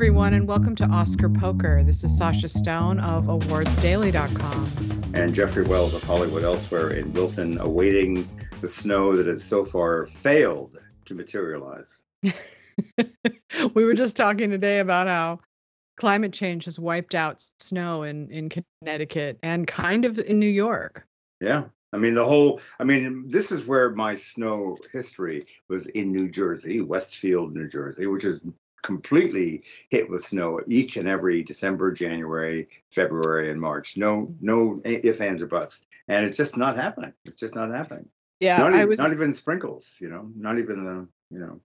everyone, and welcome to Oscar Poker. This is Sasha Stone of AwardsDaily.com. And Jeffrey Wells of Hollywood Elsewhere in Wilton, awaiting the snow that has so far failed to materialize. we were just talking today about how climate change has wiped out snow in, in Connecticut and kind of in New York. Yeah. I mean, the whole, I mean, this is where my snow history was in New Jersey, Westfield, New Jersey, which is completely hit with snow each and every December, January, February, and March. No, no if, ands, or buts. And it's just not happening. It's just not happening. Yeah. Not, I even, was, not even sprinkles, you know, not even the, you know.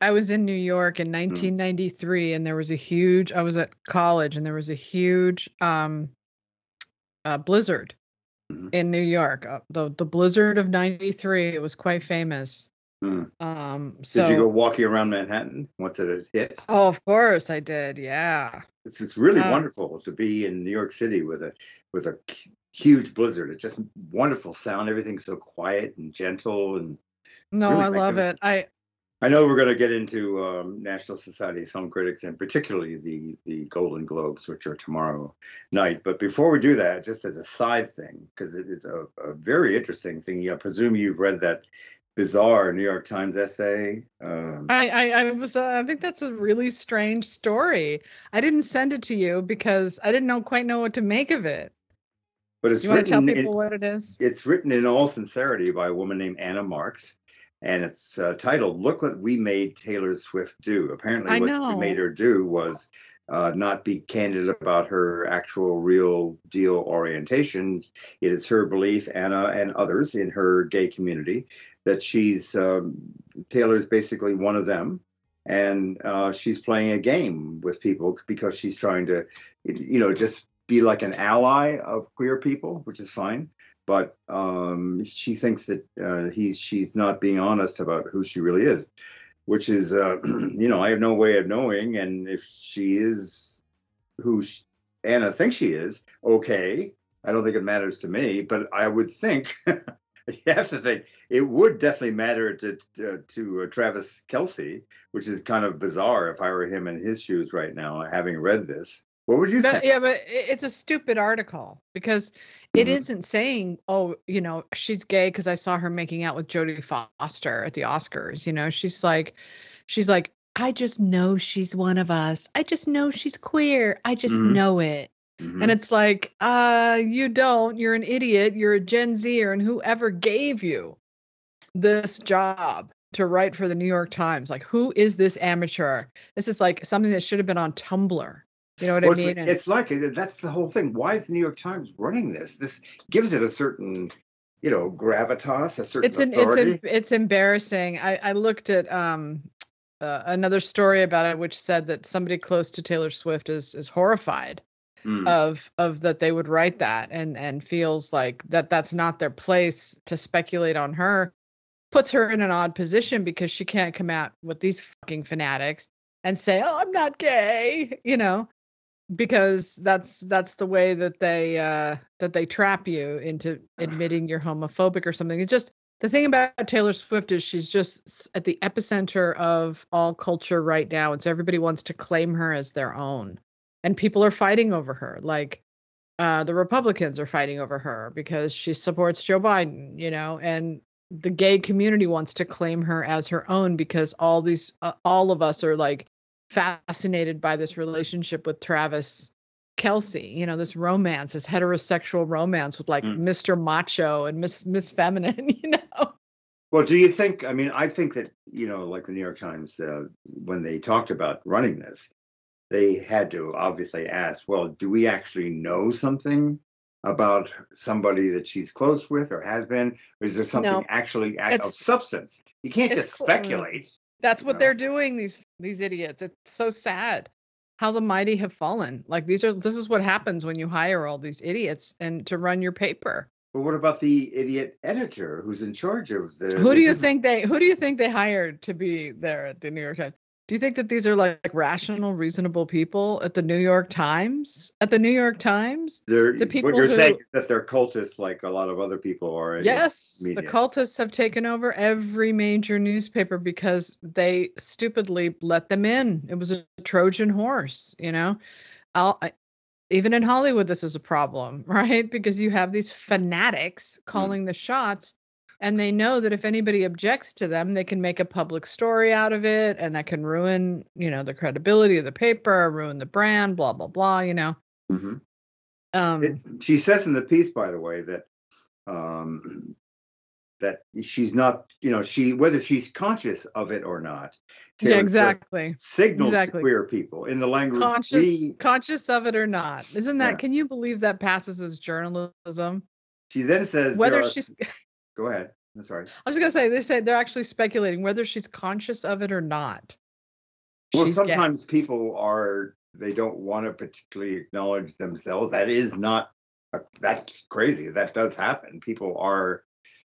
I was in New York in Hmm. 1993 and there was a huge, I was at college and there was a huge um, uh, blizzard Mhm. in New York. Uh, the, the blizzard of 93, it was quite famous. Hmm. Um, so, Did you go walking around Manhattan once it has hit? oh, of course I did. Yeah. It's it's really Uh, wonderful to be in New York City with a with a huge blizzard. It's just wonderful sound. Everything's so quiet and gentle, and No, really I love it. I, I know we're going to get into um, National Society of Film Critics and particularly the the Golden Globes, which are tomorrow night. But before we do that, just as a side thing, because it, it's a, a very interesting thing. I presume you've read that bizarre New York Times essay. Um, I, I, I was. Uh, I think that's a really strange story. I didn't send it to you because I didn't know quite know what to make of it. but it's You want to tell written in- people what it is? it's written in all sincerity by a woman named Anna Marks, and it's uh, titled "Look What We Made Taylor Swift Do." Apparently, I what know. we made her do was uh, not be candid about her actual, real deal orientation. It is her belief, Anna and others in her gay community, that she's um, Taylor's basically one of them. And uh, she's playing a game with people because she's trying to, you know, just be like an ally of queer people, which is fine but um, she thinks that uh, he's she's not being honest about who she really is, which is uh, you know I have no way of knowing, and if she is who she, Anna thinks she is, okay, I don't think it matters to me, but I would think. You have to think it would definitely matter to to, to uh, Travis Kelce, which is kind of bizarre if I were him in his shoes right now, having read this. What would you think? yeah, but it's a stupid article because it Mhm. not saying, oh, you know, she's gay because I saw her making out with Jodie Foster at the Oscars. You know, she's like, she's like, I just know she's one of us. I just know she's queer. I just Mhm. know it. Mhm. And it's like, uh, you don't. You're an idiot. You're a Gen Zer, and whoever gave you this job to write for the New York Times, like, who is this amateur? This is like something that should have been on Tumblr. You know what Well, I mean? it's, it's like that's the whole thing. Why is the New York Times running this? This gives it a certain, you know, gravitas, a certain it's an, it's authority. em- it's embarrassing. I I looked at um uh, another story about it which said that somebody close to Taylor Swift is is horrified Mm. of of that they would write that and and feels like that that's not their place to speculate on her puts her in an odd position because she can't come out with these fucking fanatics and say oh i'm not gay you know because that's that's the way that they uh that they trap you into admitting you're homophobic or something. It's just the thing about taylor swift is she's just at the epicenter of all culture right now and so everybody wants to claim her as their own and people are fighting over her. Like uh, the republicans are fighting over her because she supports joe biden you know and the gay community wants to claim her as her own because all these uh, all of us are like fascinated by this relationship with travis kelce you know this romance this heterosexual romance with like Mm. mr macho and miss miss feminine you know Well, do you think? I mean, I think that you know, like the New York Times, uh, when they talked about running this, they had to obviously ask, well, do we actually know something about somebody that she's close with or has been, or is there something No. actually ac- of substance? You can't just cl- speculate. That's what they're doing. These these idiots. It's so sad how the mighty have fallen. Like these are this is what happens when you hire all these idiots and to run your paper. But what about the idiot editor who's in charge of the? Who do you think they who do you think they hired to be there at the New York Times? Do you think that these are like rational, reasonable people at the New York Times? At the New York Times? They're, The people you're who- saying that they're cultists like a lot of other people are. Yes, the cultists have taken over every major newspaper because they stupidly let them in. It was a Trojan horse, you know. I'll, I, even in Hollywood, this is a problem, right? Because you have these fanatics hmm. calling the shots, and they know that if anybody objects to them, they can make a public story out of it, and that can ruin, you know, the credibility of the paper, ruin the brand, blah blah blah. You know. mm-hmm. Um, It, she says in the piece, by the way, that um, that she's not, you know, she whether she's conscious of it or not. yeah, exactly. Signaled Exactly. to queer people in the language conscious conscious of it or not isn't that Yeah. can you believe that passes as journalism She then says, whether she's Go ahead. I'm sorry. i was gonna say they say they're actually speculating whether she's conscious of it or not Well, She's gay. sometimes people are they don't want to particularly acknowledge themselves. That is not a, that's crazy. That does happen. People are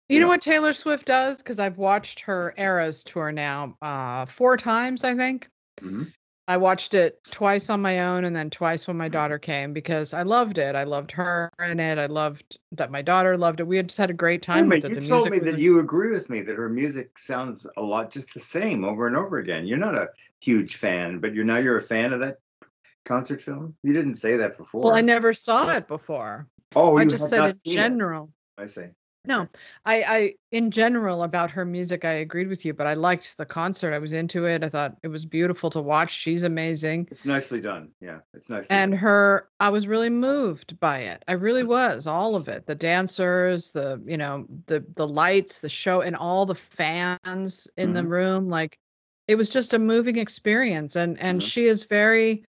you know Yeah. what taylor swift does because i've watched her eras tour now uh four times i think Mhm. I watched it twice on my own and then twice when my mm-hmm. daughter came because i loved it i loved her in it i loved that my daughter loved it we had just had a great time with it you told me that you agree with me that her music sounds a lot just the same over and over again. You're not a huge fan, but you're now you're a fan of that concert film. You didn't say that before. well i never saw it before oh, I you just said in seen it. general. I see. No, I, I, in general about her music, I agreed with you, but I liked the concert. I was into it. I thought it was beautiful to watch. She's amazing. It's nicely done. Yeah, it's nice. And done. her, I was really moved by it. I really was, all of it. The dancers, the, you know, the, the lights, the show, and all the fans in the Mhm. room. Like, it was just a moving experience. And, and Mhm. she is very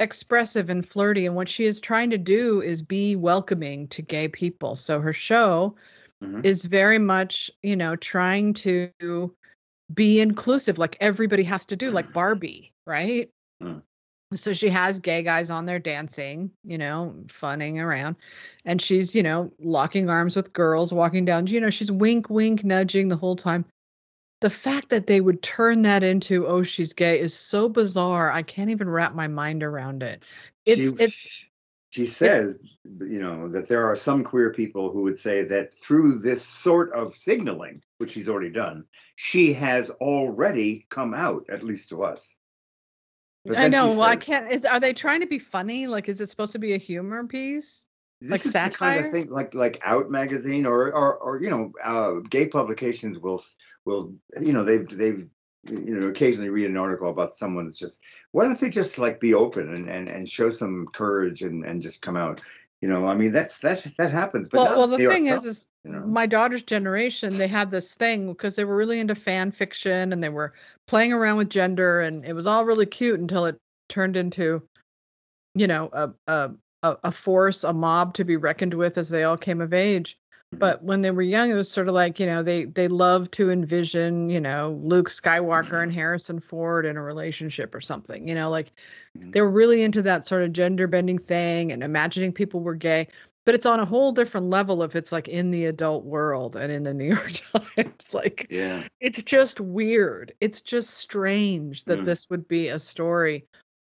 expressive and flirty. And what she is trying to do is be welcoming to gay people. So her show, Mhm. is very much, you know, trying to be inclusive, like everybody has to do, like Barbie, right? Mm. So she has gay guys on there dancing, you know, funning around. And she's, you know, locking arms with girls walking down, you know, she's wink, wink, nudging the whole time. The fact that they would turn that into, oh, she's gay is so bizarre. I can't even wrap my mind around it. It's, she, it's, she says, you know, that there are some queer people who would say that through this sort of signaling, which she's already done, she has already come out, at least to us. I know. Well, I can't. Is are they trying to be funny? Like, is it supposed to be a humor piece? This Like is the kind of thing, like like Out magazine, or or or you know, uh, gay publications will will you know they've they've you know occasionally read an article about someone that's just why don't they just like be open and and, and show some courage and and just come out you know i mean that's that that happens but well, well, the thing is, is you know? my daughter's generation, they had this thing because they were really into fan fiction and they were playing around with gender, and it was all really cute until it turned into, you know, a a a, a force, a mob to be reckoned with as they all came of age. But when they were young, it was sort of like, you know, they they loved to envision, you know, Luke Skywalker and Harrison Ford in a relationship or something, you know, like Mhm. they were really into that sort of gender bending thing and imagining people were gay. But it's on a whole different level if it's like in the adult world and in the New York Times. Like yeah it's just weird. It's just strange that Mm. this would be a story.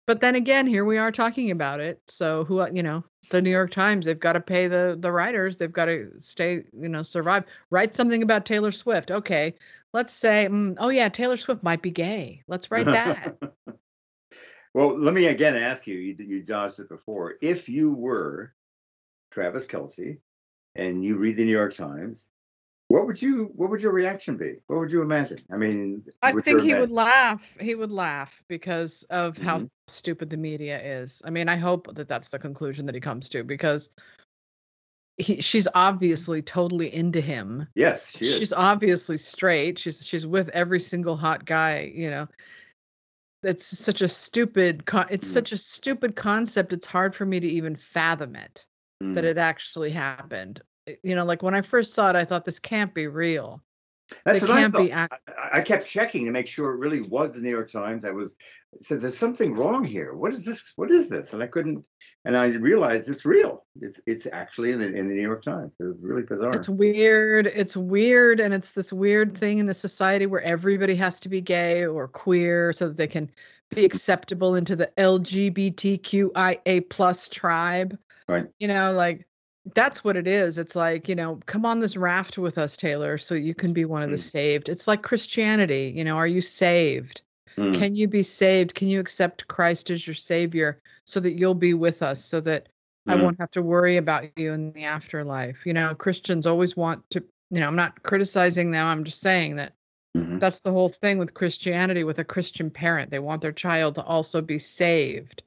But then again, here we are talking about it. So who you know, the New York Times, they've got to pay the the writers. They've got to stay, you know, survive. Write something about Taylor Swift. Okay, let's say, mm, oh yeah, Taylor Swift might be gay. Let's write that. well let me again ask you you, you dodged it before if you were travis kelce and you read the new york times what would you what would your reaction be what would you imagine i mean I think he would laugh. He would laugh because of how Mhm. stupid the media is. I mean, I hope that that's the conclusion that he comes to because he, she's obviously totally into him. yes she is. She's obviously straight. She's she's with every single hot guy. You know, it's such a stupid. Con- it's Mm. such a stupid concept. It's hard for me to even fathom it that Mm. it actually happened. You know, like when I first saw it, I thought this can't be real. That's they what I thought. act- I, kept checking to make sure it really was the New York Times. I was said there's something wrong here. What is this? What is this? And I couldn't. And I realized it's real. It's it's actually in the in the New York Times. It's really bizarre. It's weird. It's weird, and it's this weird thing in the society where everybody has to be gay or queer so that they can be acceptable into the LGBTQIA plus tribe. Right. You know, like that's what it is. It's like, you know, come on this raft with us, Taylor, so you can be one of the Mm. saved. It's like Christianity. You know, are you saved? Mm, Can you be saved? Can you accept Christ as your savior so that you'll be with us so that I mm, won't have to worry about you in the afterlife. You know, Christians always want to, you know, I'm not criticizing them. I'm just saying that mhm. that's the whole thing with Christianity with a Christian parent. They want their child to also be saved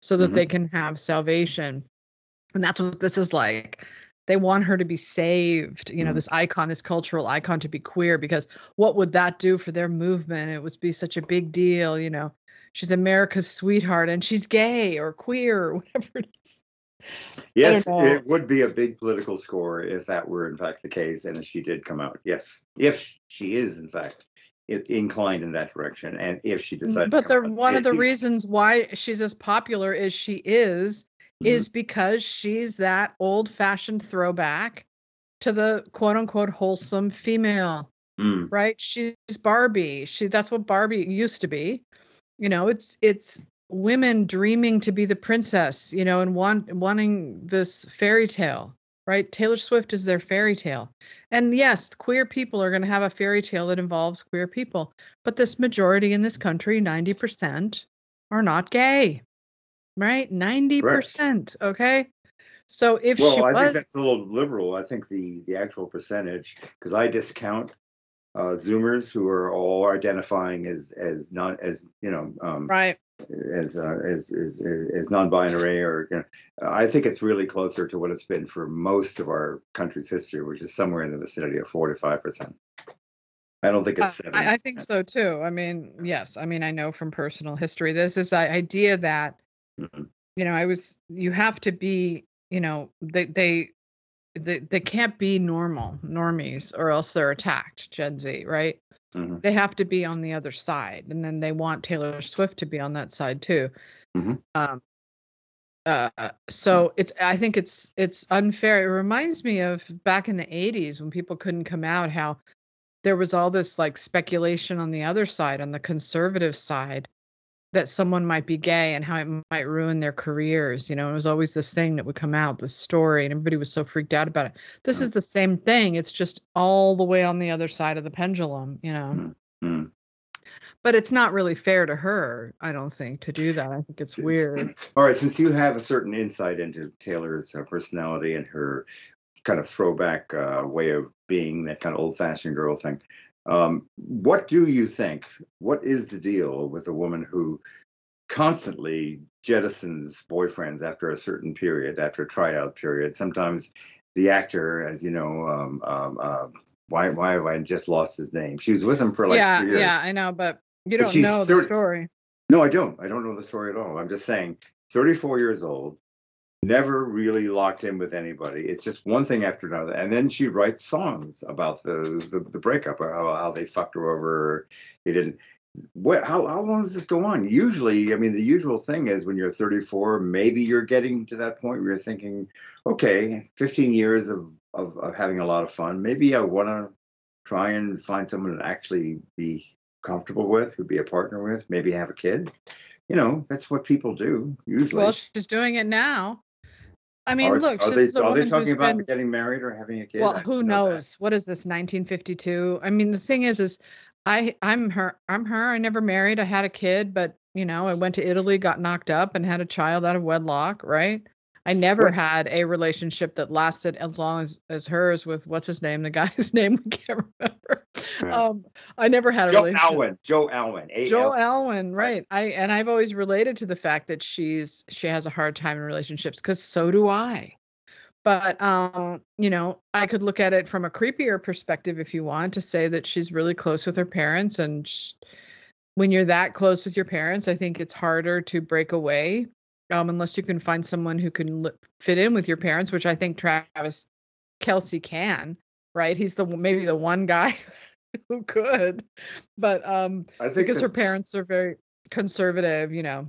so that Mhm. they can have salvation. And that's what this is like. They want her to be saved, you know, Mhm. this icon, this cultural icon to be queer, because what would that do for their movement? It would be such a big deal, you know. She's America's sweetheart and she's gay or queer or whatever it is. Yes, it would be a big political score if that were in fact the case, and if she did come out. Yes, if she is in fact inclined in that direction, and if she decided. But to the out. one of the It- reasons why she's as popular as she is Mhm. is because she's that old-fashioned throwback to the quote-unquote wholesome female, Mm, right? She's Barbie. She that's what Barbie used to be. You know, it's it's women dreaming to be the princess, you know, and want wanting this fairy tale, right? Taylor Swift is their fairy tale. And yes, queer people are going to have a fairy tale that involves queer people, but this majority in this country, 90%, are not gay. Right? 90%, okay? So if well, she I think that's a little liberal. I think the the actual percentage, because I discount uh, Zoomers who are all identifying as as not as you know um, right, as, uh, as as as non-binary or you know, I think it's really closer to what it's been for most of our country's history, which is somewhere in the vicinity of four to five percent. I don't think it's seven. I, I think so too. I mean, yes. I mean, I know from personal history. This is the idea that Mhm. you know, I was. You have to be. You know, they they they, they can't be normal normies, or else they're attacked. Gen Z, right? Mhm. They have to be on the other side, and then they want Taylor Swift to be on that side too. Mhm. Um. Uh, so it's I think it's it's unfair. It reminds me of back in the 80s when people couldn't come out how there was all this like speculation on the other side on the conservative side that someone might be gay and how it might ruin their careers you know it was always this thing that would come out this story and everybody was so freaked out about it. This is the same thing it's just all the way on the other side of the pendulum you know? Mm. but it's not really fair to her i don't think to do that i think it's weird. All right, since you have a certain insight into Taylor's uh, personality and her kind of throwback uh, way of being, that kind of old-fashioned girl thing, um, what do you think? What is the deal with a woman who constantly jettisons boyfriends after a certain period, after a tryout period? Sometimes the actor, as you know, um, um, uh, why why have I just lost his name? She was with him for like yeah three years. yeah i know but you don't she's know the 30 story No, I don't. I don't know the story at all. I'm just saying, 34 years old, never really locked in with anybody. It's just one thing after another. And then she writes songs about the the, the breakup or how, how they fucked her over. They didn't. What? How how long does this go on? Usually, I mean, the usual thing is when you're 34, maybe you're getting to that point where you're thinking, okay, 15 years of of, of having a lot of fun. Maybe I want to try and find someone to actually be comfortable with, who'd be a partner with, maybe have a kid. You know, that's what people do usually. well she's doing it now i mean are, look are they, are they talking about been getting married or having a kid? well who know that. knows? What is this 1952 i mean the thing is is i i'm her i'm her. I never married. I had a kid but you know i went to italy got knocked up and had a child out of wedlock right i never What- had a relationship that lasted as long as as hers with what's his name the guy's name we can't remember Yeah. um i never had a relationship. Joe relationship Alwyn. Joe Alwyn. A Joel L- Alwyn, right. I and I've always related to the fact that she's she has a hard time in relationships because so do I. But um, you know, I could look at it from a creepier perspective if you want to say that she's really close with her parents and sh- when you're that close with your parents, I think it's harder to break away um unless you can find someone who can li- fit in with your parents, which I think Travis Kelce can, right? He's the maybe the one guy who could, but um, I think because her parents are very conservative, you know,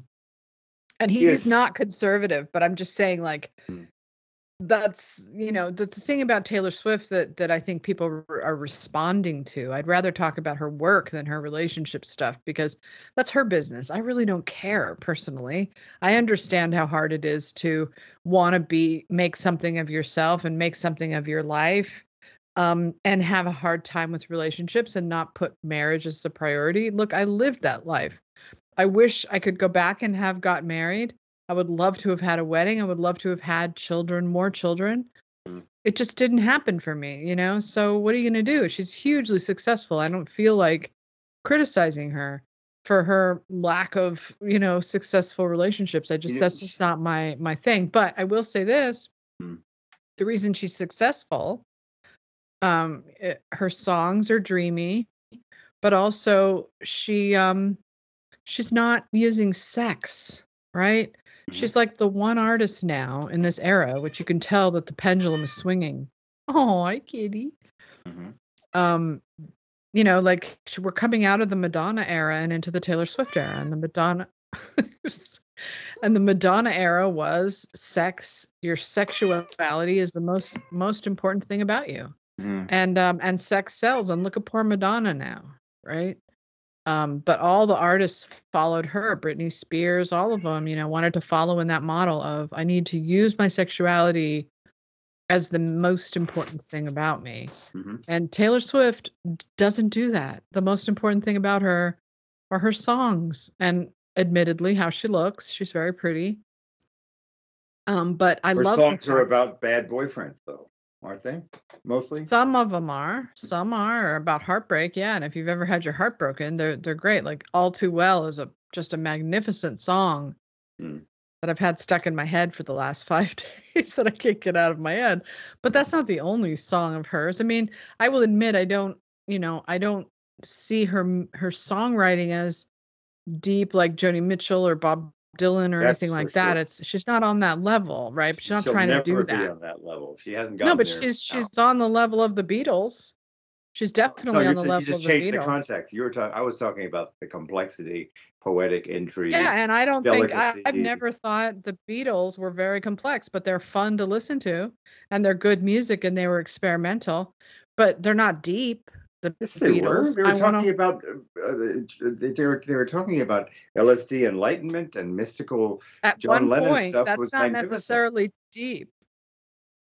and he Yes. is not conservative. But I'm just saying, like, Hmm. That's you know the, the thing about Taylor Swift that that I think people are responding to. I'd rather talk about her work than her relationship stuff because that's her business. I really don't care personally. I understand how hard it is to want to be make something of yourself and make something of your life um, and have a hard time with relationships and not put marriage as the priority. Look, I lived that life. I wish I could go back and have got married. I would love to have had a wedding. I would love to have had children, more children. Mm. It just didn't happen for me, you know? So what are you going to do? She's hugely successful. I don't feel like criticizing her for her lack of, you know, successful relationships. I just that's just not my my thing. But I will say this. Mm. The reason she's successful um it, her songs are dreamy but also she um she's not using sex right. She's like the one artist now in this era which you can tell that the pendulum is swinging. Oh hi kitty. Mhm. um you know like we're coming out of the madonna era and into the taylor swift era and the madonna and the madonna era was sex. Your sexuality is the most most important thing about you. Mhm. and um and sex sells and look at poor madonna now right um but all the artists followed her britney spears all of them you know wanted to follow in that model of i need to use my sexuality as the most important thing about me. Mhm. and taylor swift doesn't do that. The most important thing about her are her songs and admittedly how she looks. She's very pretty. Um but i Her love songs her songs are about bad boyfriends, though, aren't they? Mostly. Some of them are. Some are about heartbreak. Yeah, and if you've ever had your heart broken, they're they're great. Like All Too Well is a just a magnificent song Hmm. that I've had stuck in my head for the last five days that I can't get out of my head. But that's not the only song of hers. I mean, I will admit I don't, you know, I don't see her her songwriting as deep like Joni Mitchell or Bob Dylan or That's anything like that. sure. It's she's not on that level, right? She's not She'll trying to never do be that. on that level. She hasn't gotten No, but there she's she's on the level of the Beatles. She's definitely on the t- level you just of the changed the Beatles. context. You were talking. I was talking about the complexity, poetic intrigue. Yeah, and I don't think I, I've never thought the Beatles were very complex, but they're fun to listen to, and they're good music, and they were experimental, but they're not deep. The Yes, they were. They were I wanna- talking about. Uh, uh, they were they were talking about LSD enlightenment and mystical. at John one Lennon's point, stuff that's was not necessarily deep.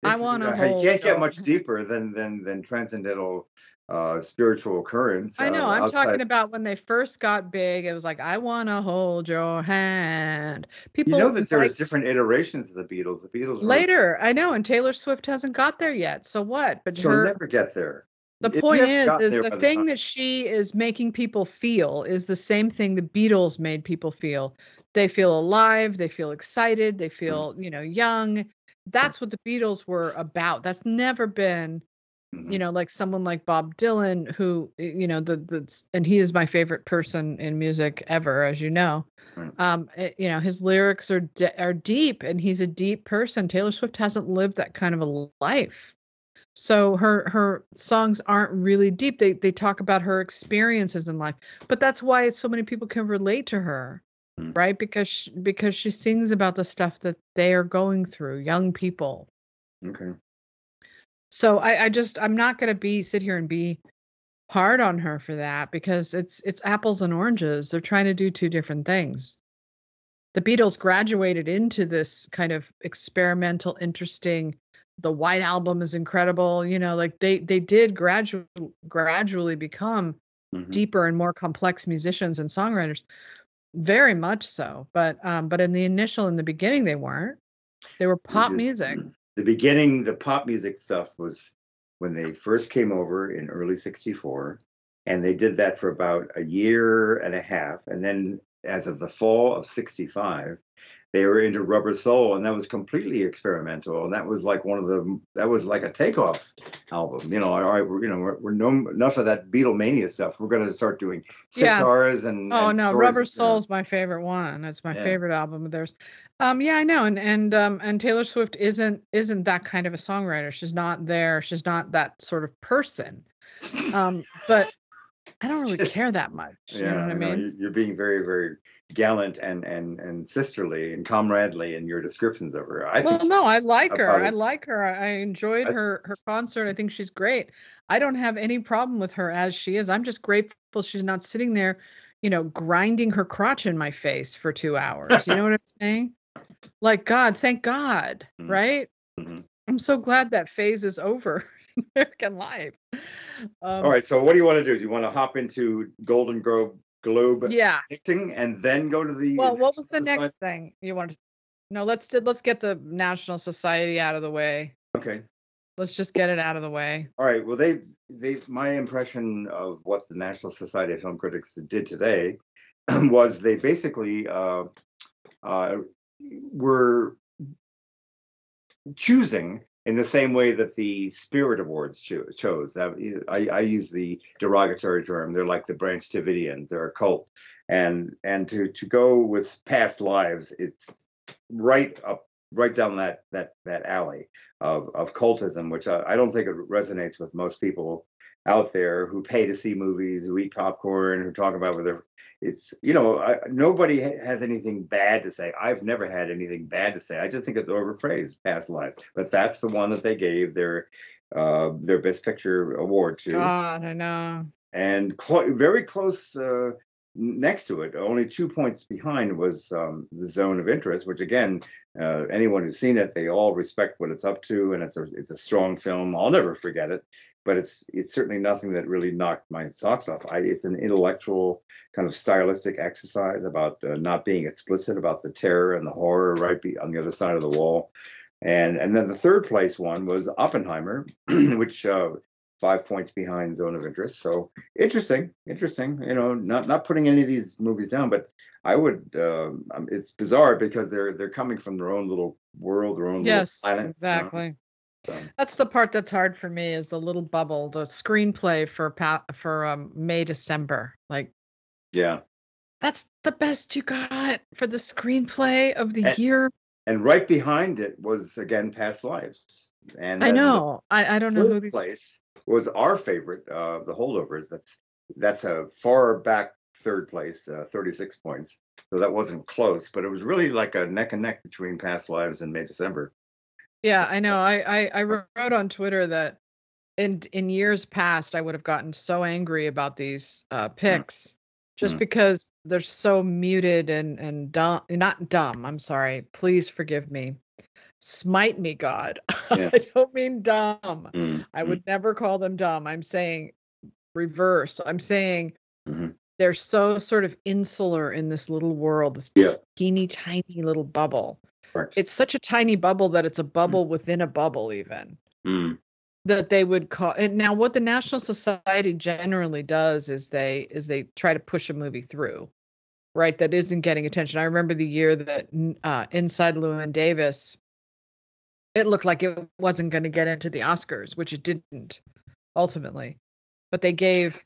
I This is- wanna uh, You can't get much deeper than than than transcendental uh, spiritual currents. I know. uh, I'm outside- talking about when they first got big. It was like, I want to hold your hand. People You know that there's like- different iterations of the Beatles. The Beatles were- later. I know, and Taylor Swift hasn't got there yet. So what? But She'll her never get there. The point is is the thing that she is making people feel is the same thing the beatles made people feel. They feel alive they feel excited they feel you know young. That's what the beatles were about. That's never been Mhm. you know like someone like bob dylan who you know the the and he is my favorite person in music ever as you know. Um it- you know his lyrics are de- are deep and he's a deep person. Taylor swift hasn't lived that kind of a life so her her songs aren't really deep they they talk about her experiences in life but that's why so many people can relate to her Mm. right because she, because she sings about the stuff that they are going through young people Okay. so I, I just I'm not gonna be sit here and be hard on her for that because it's it's apples and oranges. They're trying to do two different things. The Beatles graduated into this kind of experimental, interesting. The White Album is incredible. You know, like they they did gradually gradually become Mhm. deeper and more complex musicians and songwriters. Very much so. But um, but in the initial in the beginning they weren't. They were pop music. The beginning, the pop music stuff was when they first came over in early 64. And they did that for about a year and a half. And then as of the fall of 65, they were into Rubber Soul, and that was completely experimental. And that was like one of the, that was like a takeoff album. You know, all right, we're, you know, we're, we're no, enough of that Beatlemania stuff. We're going to start doing Yeah. and. Oh and no, Rubber you know. Soul's my favorite one. It's my Yeah. favorite album of theirs. Um, yeah, I know, and and um, and Taylor Swift isn't isn't that kind of a songwriter. She's not there. She's not that sort of person. Um, but I don't really care that much. You yeah, know what I you know, mean? you- you're being very, very gallant and and and sisterly and comradely in your descriptions of her. I Well, no, I like I her. I like her. I I enjoyed I- her her concert. I think she's great. I don't have any problem with her as she is. I'm just grateful she's not sitting there, you know, grinding her crotch in my face for two hours. You know what I'm saying? Like God, thank God, Mhm. right? Mhm. I'm so glad that phase is over American life. Um, All right. So what do you want to do? Do you want to hop into Golden Globe Globe Yeah. acting and then go to the? Well, what was the Society? next thing you wanted? No, let's do, let's get the National Society out of the way. Okay. Let's just get it out of the way. All right. Well, they they my impression of what the National Society of Film Critics did today was they basically uh, uh, were choosing in the same way that the Spirit Awards cho- chose. I, I, I use the derogatory term. They're like the Branch Davidians. They're a cult, and and to to go with past lives, it's right up right down that that that alley of of cultism, which I, I don't think it resonates with most people out there who pay to see movies, who eat popcorn, who talk about whether it's you know I, nobody has anything bad to say. I've never had anything bad to say. I just think it's overpraised past lives, but that's the one that they gave their uh, their best picture award to God, I know. and clo- very close uh, next to it, only two points behind was um, the Zone of Interest, which again, uh, anyone who's seen it, they all respect what it's up to, and it's a it's a strong film. I'll never forget it, but it's it's certainly nothing that really knocked my socks off. I, it's an intellectual kind of stylistic exercise about uh, not being explicit about the terror and the horror right be- on the other side of the wall. And and then the third place one was Oppenheimer, which uh, five points behind Zone of Interest. So interesting, interesting. You know, not not putting any of these movies down, but I would. Um, um, it's bizarre because they're they're coming from their own little world, their own Yes, little planet. you know, exactly. so. That's the part that's hard for me is the little bubble, the screenplay for pa- for um, May December. Like Yeah, that's the best you got for the screenplay of the And- year. and right behind it was again Past Lives. And I know. I, I don't know who these. place was our favorite, uh, The Holdovers. That's that's a far back third place, uh, 36 points. So that wasn't close, but it was really like a neck and neck between Past Lives and May December. Yeah, I know. I, I I wrote on Twitter that in in years past I would have gotten so angry about these uh, picks just Mm. because they're so muted and and dumb. Not dumb. I'm sorry. Please forgive me. Smite me, God. Yeah. I don't mean dumb. Mm, I mm, would never call them dumb. I'm saying reverse. I'm saying Mhm. they're so sort of insular in this little world, this Yeah. teeny tiny little bubble. correct. It's such a tiny bubble that it's a bubble within a bubble, even Mm, that they would call. And now, what the National Society generally does is they is they try to push a movie through, right? That isn't getting attention. I remember the year that uh, Inside Llewyn Davis, it looked like it wasn't going to get into the Oscars, which it didn't ultimately. But they gave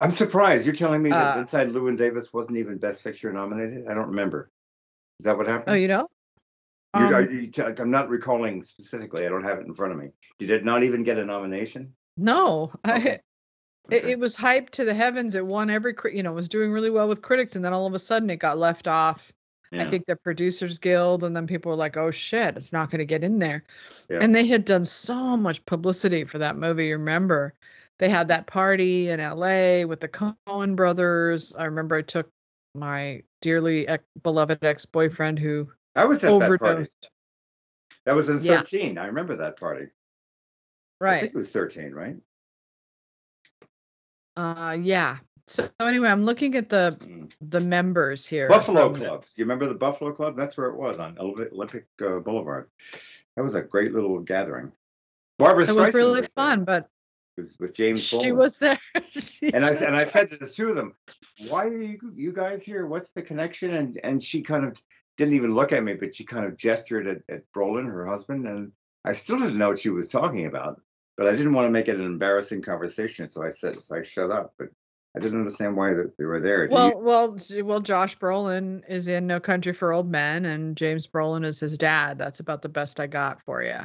I'm surprised. You're telling me that Uh, Inside Llewyn Davis wasn't even Best Picture nominated? I don't remember. Is that what happened? Oh, you know? You- Um, are you I'm not recalling specifically. I don't have it in front of me. Did it not even get a nomination? no, I, Okay. it, it was hyped to the heavens. It won every, you know, it was doing really well with critics, and then all of a sudden it got left off. I think the Producers Guild, and then people were like, "Oh shit, it's not going to get in there." Yeah. And they had done so much publicity for that movie. You remember? They had that party in L.A. with the Coen brothers. I remember I took my dearly ex- beloved ex-boyfriend who I was at that party. overdosed. That was in Yeah. 13. I remember that party. Right. I think it was 13, right? Uh, yeah. So anyway, I'm looking at the Mm. the members here. Buffalo the- Club. You remember the Buffalo Club? That's where it was on Olympic, uh, Boulevard. That was a great little gathering. Barbra It was really there fun, but with, with James she Brolin. was there. She and I was and I said to the two of them, "Why are you you guys here? What's the connection?" And and she kind of didn't even look at me, but she kind of gestured at, at Brolin, her husband, and I still didn't know what she was talking about. But I didn't want to make it an embarrassing conversation, so I said, so I shut up. But I didn't understand why they they were there. Do you- Well, well, well. Josh Brolin is in No Country for Old Men, and James Brolin is his dad. That's about the best I got for you.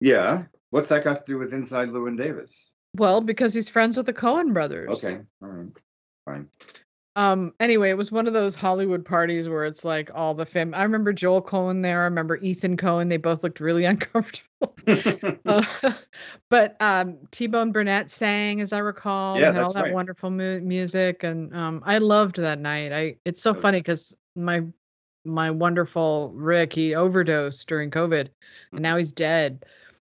yeah. What's that got to do with Inside Llewyn Davis? Well, because he's friends with the Coen brothers. Okay, all right, fine. Um. Anyway, it was one of those Hollywood parties where it's like all the fam. I remember Joel Coen there. I remember Ethan Coen. They both looked really uncomfortable. Uh, but um, T-Bone Burnett sang, as I recall. Yeah, and had all that right. wonderful mu- music, and um, I loved that night. I. It's so Okay. funny because my my wonderful Rick he overdosed during COVID, Mm-hmm. and now he's dead.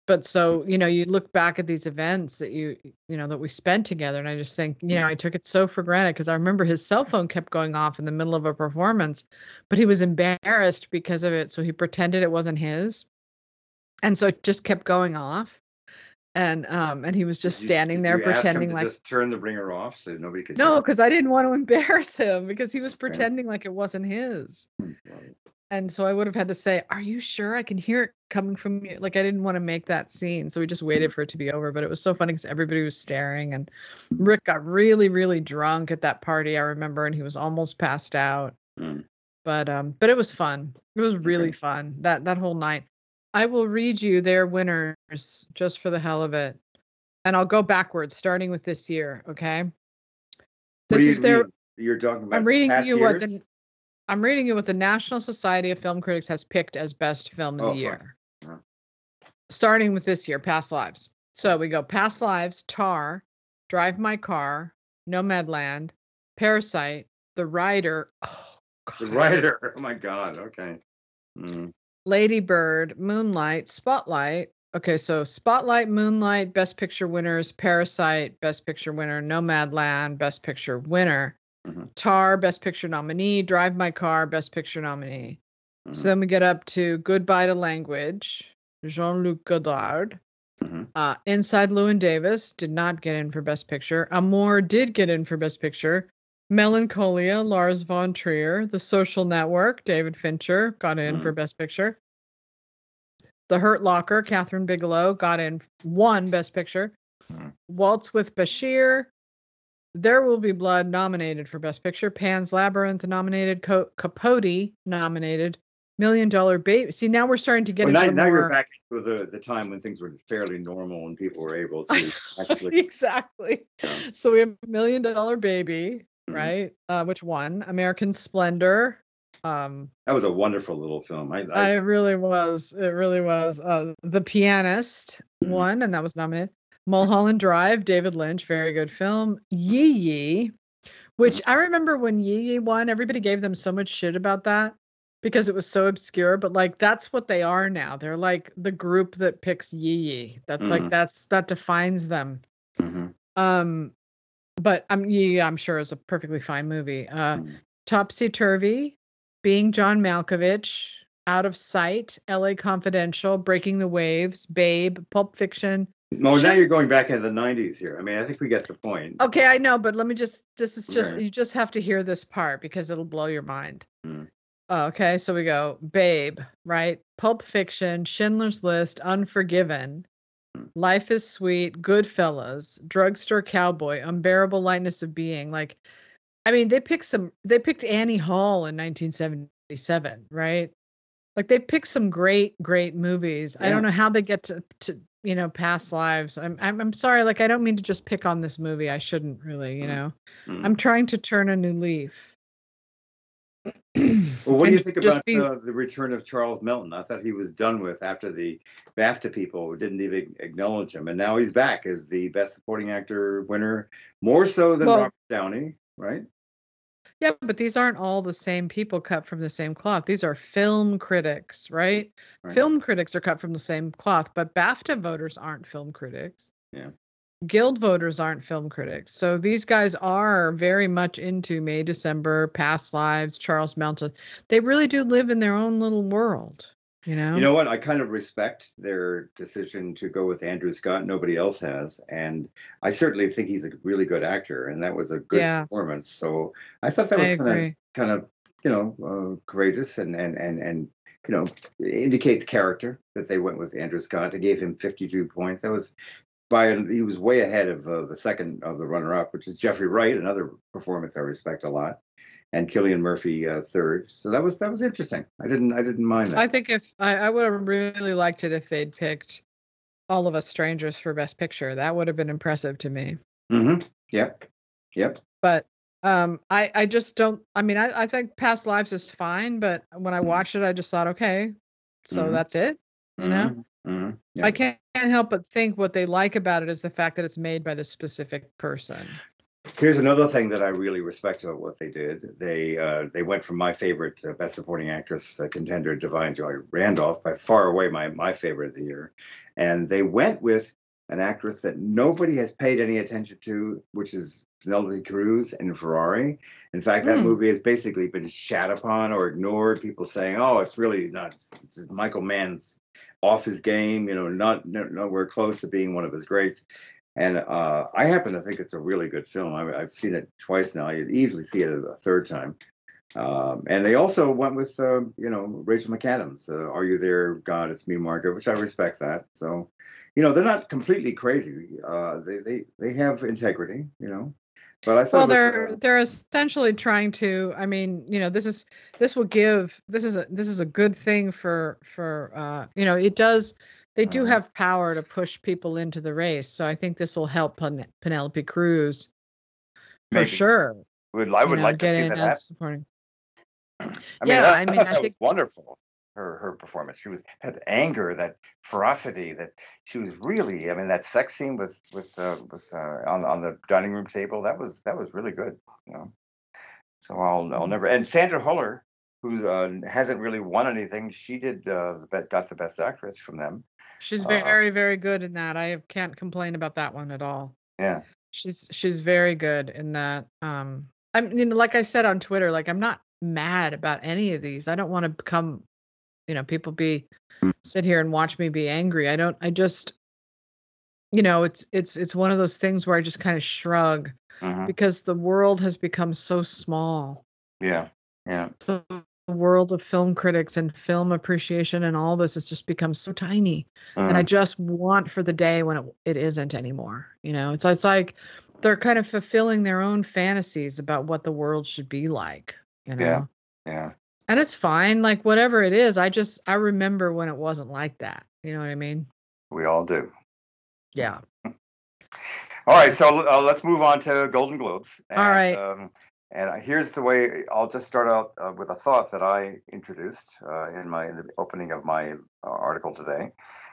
But so you know, you look back at these events that you you know that we spent together, and I just think you know I took it so for granted because I remember his cell phone kept going off in the middle of a performance, but he was embarrassed because of it, so he pretended it wasn't his, and so it just kept going off, and um and he was just you- standing there you ask him pretending like just turn the ringer off so nobody could. no, because I didn't want to embarrass him because he was pretending like it wasn't his. Hmm, And so I would have had to say, Are you sure I can hear it coming from you? Like I didn't want to make that scene. So we just waited for it to be over. But it was so funny because everybody was staring. And Rick got really, really drunk at that party, I remember, and he was almost passed out. Hmm. But um, but it was fun. It was really Okay. fun. That that whole night. I will read you their winners just for the hell of it. And I'll go backwards, starting with this year, okay? This you is their read? You're talking about. I'm reading you what the I'm reading you what the National Society of Film Critics has picked as best film of Oh, the year. Starting with this year, Past Lives. So we go Past Lives, Tar, Drive My Car, Nomadland, Parasite, The Rider, oh, The Rider. Oh my God. Okay. Mm. Lady Bird, Moonlight, Spotlight. Okay, so Spotlight, Moonlight, Best Picture winners, Parasite, Best Picture winner, Nomadland, Best Picture winner, Mhm. Tar, Best Picture nominee, Drive My Car, Best Picture nominee. Mhm. So then we get up to Goodbye to Language, Jean Luc Godard. Mhm. Uh, Inside Llewyn Davis did not get in for Best Picture. Amour did get in for Best Picture. Melancholia, Lars von Trier. The Social Network, David Fincher got in for Best Picture. The Hurt Locker, Kathryn Bigelow got in one Best Picture. Mhm. Waltz with Bashir. There Will Be Blood nominated for Best Picture. Pan's Labyrinth nominated. Co- Capote nominated. Million Dollar Baby. See, now we're starting to get Well, into now, now more... you're back to the, the time when things were fairly normal and people were able to actually. exactly. Yeah. So we have Million Dollar Baby, Mhm. right? Uh, which one? American Splendor. Um, That was a wonderful little film. I, I I, really was. It really was. Uh, the Pianist Mhm. one, and that was nominated. Mulholland Drive, David Lynch, very good film. Yi Yi, which I remember when Yi Yi won, everybody gave them so much shit about that because it was so obscure. But like that's what they are now. They're like the group that picks Yi Yi. That's like Mhm. that's that defines them. Mhm. Um, but I'm yeah, I'm sure it's a perfectly fine movie. Uh, Mhm. Topsy Turvy, Being John Malkovich, Out of Sight, L.A. Confidential, Breaking the Waves, Babe, Pulp Fiction. No, now you're going back into the 90s here. I mean, I think we get the point. Okay, I know, but let me just. This is just Okay. you just have to hear this part because it'll blow your mind. Mm. Okay, so we go Babe, right? Pulp Fiction, Schindler's List, Unforgiven, Mm. Life is Sweet, Goodfellas, Drugstore Cowboy, Unbearable Lightness of Being. Like, I mean, they picked some. They picked Annie Hall in 1977, right? Like they picked some great, great movies. I don't know how they get to, to you know, past lives. I'm, I'm, I'm sorry. Like, I don't mean to just pick on this movie. I shouldn't really, you Mm. know. Mm. I'm trying to turn a new leaf. Well, what do you think about be- uh, the return of Charles Melton? I thought he was done with after the BAFTA people didn't even acknowledge him, and now he's back as the Best Supporting Actor winner, more so than Well- Robert Downey, right? Yeah, but these aren't all the same people cut from the same cloth. These are film critics, right? Right. Film critics are cut from the same cloth, but BAFTA voters aren't film critics. Yeah. Guild voters aren't film critics. So these guys are very much into May, December, Past Lives, Charles Melton. They really do live in their own little world, you know? You know what? I kind of respect their decision to go with Andrew Scott. Nobody else has, and I certainly think he's a really good actor, and that was a good Yeah. performance. So I thought that was kind of kind of you know uh, courageous and and and and you know indicates character that they went with Andrew Scott. They gave him 52 points. That was by he was way ahead of uh, the second of the runner-up, which is Jeffrey Wright, another performance I respect a lot, and Cillian Murphy uh, third. So that was that was interesting. I didn't I didn't mind that. I think if I, I would have really liked it if they'd picked All of Us Strangers for Best Picture. That would have been impressive to me. Mm-hmm. Yep. Yep. But um, I I just don't. I mean, I I think Past Lives is fine, but when I watched it, I just thought, okay, so Mhm. that's it. You know, Mm-hmm. I can't, can't help but think what they like about it is the fact that it's made by the specific person. Here's another thing that I really respect about what they did. They uh, they went from my favorite uh, Best Supporting Actress uh, contender, Da'Vine Joy Randolph, by far away my my favorite of the year, and they went with an actress that nobody has paid any attention to, which is Penelope Cruz in Ferrari. In fact, that Hmm. movie has basically been shat upon or ignored. People saying, "Oh, it's really not. It's Michael Mann's off his game. You know, not no, nowhere close to being one of his greats." And uh, I happen to think it's a really good film. I, I've seen it twice now. You'd easily see it a third time. Um, and they also went with, uh, you know, Rachel McAdams. Uh, Are you there, God? It's me, Margaret. Which I respect that. So, you know, they're not completely crazy. Uh, they they they have integrity. You know. But I thought. Well, they're uh, they're essentially trying to. I mean, you know, this is this will give this is a this is a good thing for for uh, you know, it does. They do Mhm. have power to push people into the race, so I think this will help Pen- Penelope Cruz for Maybe. sure. Would I would know, like to see in that happen. supporting. I mean, Yeah, that, I mean, thought I think- was wonderful. Her her performance. She was had anger, that ferocity, that she was really. I mean, that sex scene with with uh, with uh, on on the dining room table. That was that was really good. You know. So I'll Mm-hmm. I'll never. And Sandra Hüller, who uh, hasn't really won anything, she did uh, the best, got the best actress from them. She's Uh, very very good in that. I can't complain about that one at all. Yeah. She's she's very good in that. Um, I'm you know, like I said on Twitter, like I'm not mad about any of these. I don't want to become, you know, people be Mm. sit here and watch me be angry. I don't. I just, you know, it's it's it's one of those things where I just kind of shrug Mhm. because the world has become so small. Yeah. Yeah. The world of film critics and film appreciation and all this has just become so tiny and I Mhm. just want for the day when it, it isn't anymore. You know, it's it's like they're kind of fulfilling their own fantasies about what the world should be like. You know, Yeah. yeah. and it's fine. Like whatever it is, I just I remember when it wasn't like that. You know what I mean? We all do. Yeah. All right, so uh, let's move on to Golden Globes. And, All right. Um, and here's the way I'll just start out uh, with a thought that I introduced uh, in my in the opening of my uh, article today.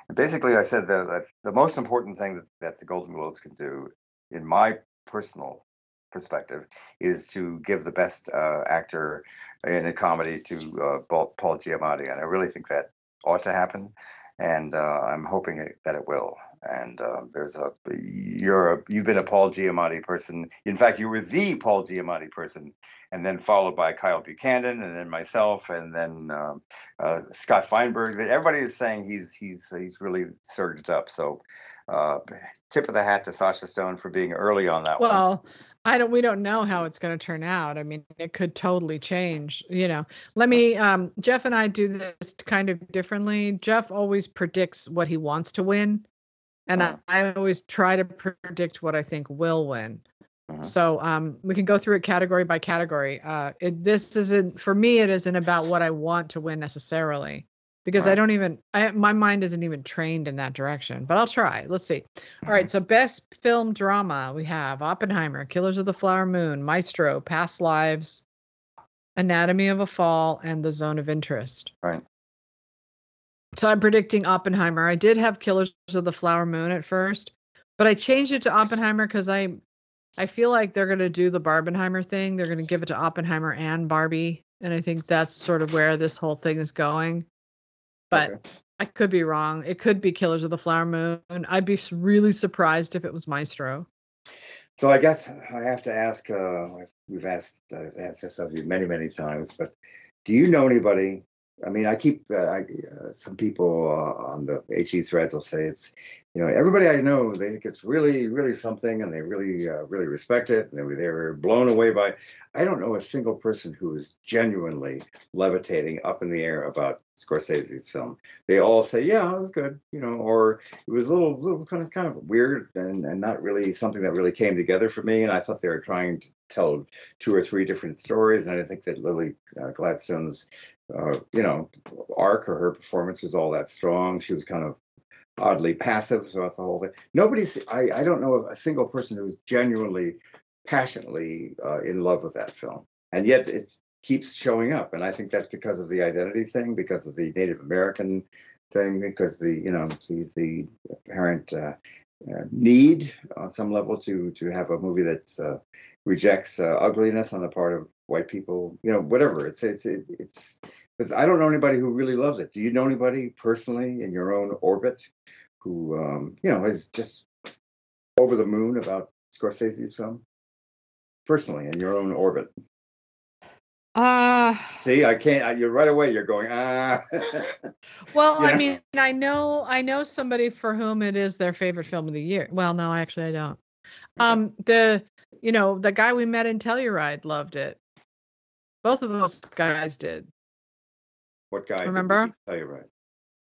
And basically, I said that, that the most important thing that, that the Golden Globes can do, in my personal perspective, is to give the best uh, actor in a comedy to uh, Paul Giamatti, and I really think that ought to happen, and uh, I'm hoping that it will. And uh, there's a you're a, you've been a Paul Giamatti person. In fact, you were the Paul Giamatti person, and then followed by Kyle Buchanan, and then myself, and then um, uh, Scott Feinberg. That everybody is saying he's he's he's really surged up. So, uh, tip of the hat to Sasha Stone for being early on that one. Well, I don't. We don't know how it's going to turn out. I mean, it could totally change. You know, let me. Um, Jeff and I do this kind of differently. Jeff always predicts what he wants to win, and Uh-huh. I, I always try to predict what I think will win. Uh-huh. So um, we can go through it category by category. Uh, it, this isn't for me. It isn't about what I want to win necessarily, because I don't even. I, my mind isn't even trained in that direction. But I'll try. Let's see. All right. So best film drama we have Oppenheimer, Killers of the Flower Moon, Maestro, Past Lives, Anatomy of a Fall, and The Zone of Interest. Right. So I'm predicting Oppenheimer. I did have Killers of the Flower Moon at first, but I changed it to Oppenheimer because I I feel like they're gonna do the Barbenheimer thing. They're gonna give it to Oppenheimer and Barbie, and I think that's sort of where this whole thing is going. But Okay. I could be wrong. It could be Killers of the Flower Moon. I'd be really surprised if it was Maestro. So I guess I have to ask. Uh, we've asked, uh, asked this of you many, many times, but do you know anybody? I mean, I keep uh, I, uh, some people uh, on the HE threads will say it's, you know, everybody I know they think it's really, really something, and they really, uh, really respect it, and they, they're blown away by. I don't know a single person who is genuinely levitating up in the air about Scorsese's film. They all say, "Yeah, it was good," you know, or it was a little, little kind of, kind of weird and, and not really something that really came together for me. And I thought they were trying to tell two or three different stories. And I think that Lily uh, Gladstone's, uh, you know, arc or her performance was all that strong. She was kind of oddly passive throughout the whole thing. Nobody's. I, I don't know a single person who's genuinely, passionately uh, in love with that film, and yet it keeps showing up. And I think that's because of the identity thing, because of the Native American thing, because the you know the the apparent uh, uh, need on some level to to have a movie that uh, rejects uh, ugliness on the part of white people. You know, whatever. It's it's it, it's. But I don't know anybody who really loves it. Do you know anybody personally in your own orbit who um, you know is just over the moon about Scorsese's film? Personally, in your own orbit. Uh See, I can't. I, you're right away. You're going ah. well, You I mean, I know I know somebody for whom it is their favorite film of the year. Well, no, actually I don't. Um the you know, the guy we met in Telluride loved it. Both of those guys did. what guy? Remember? Telluride.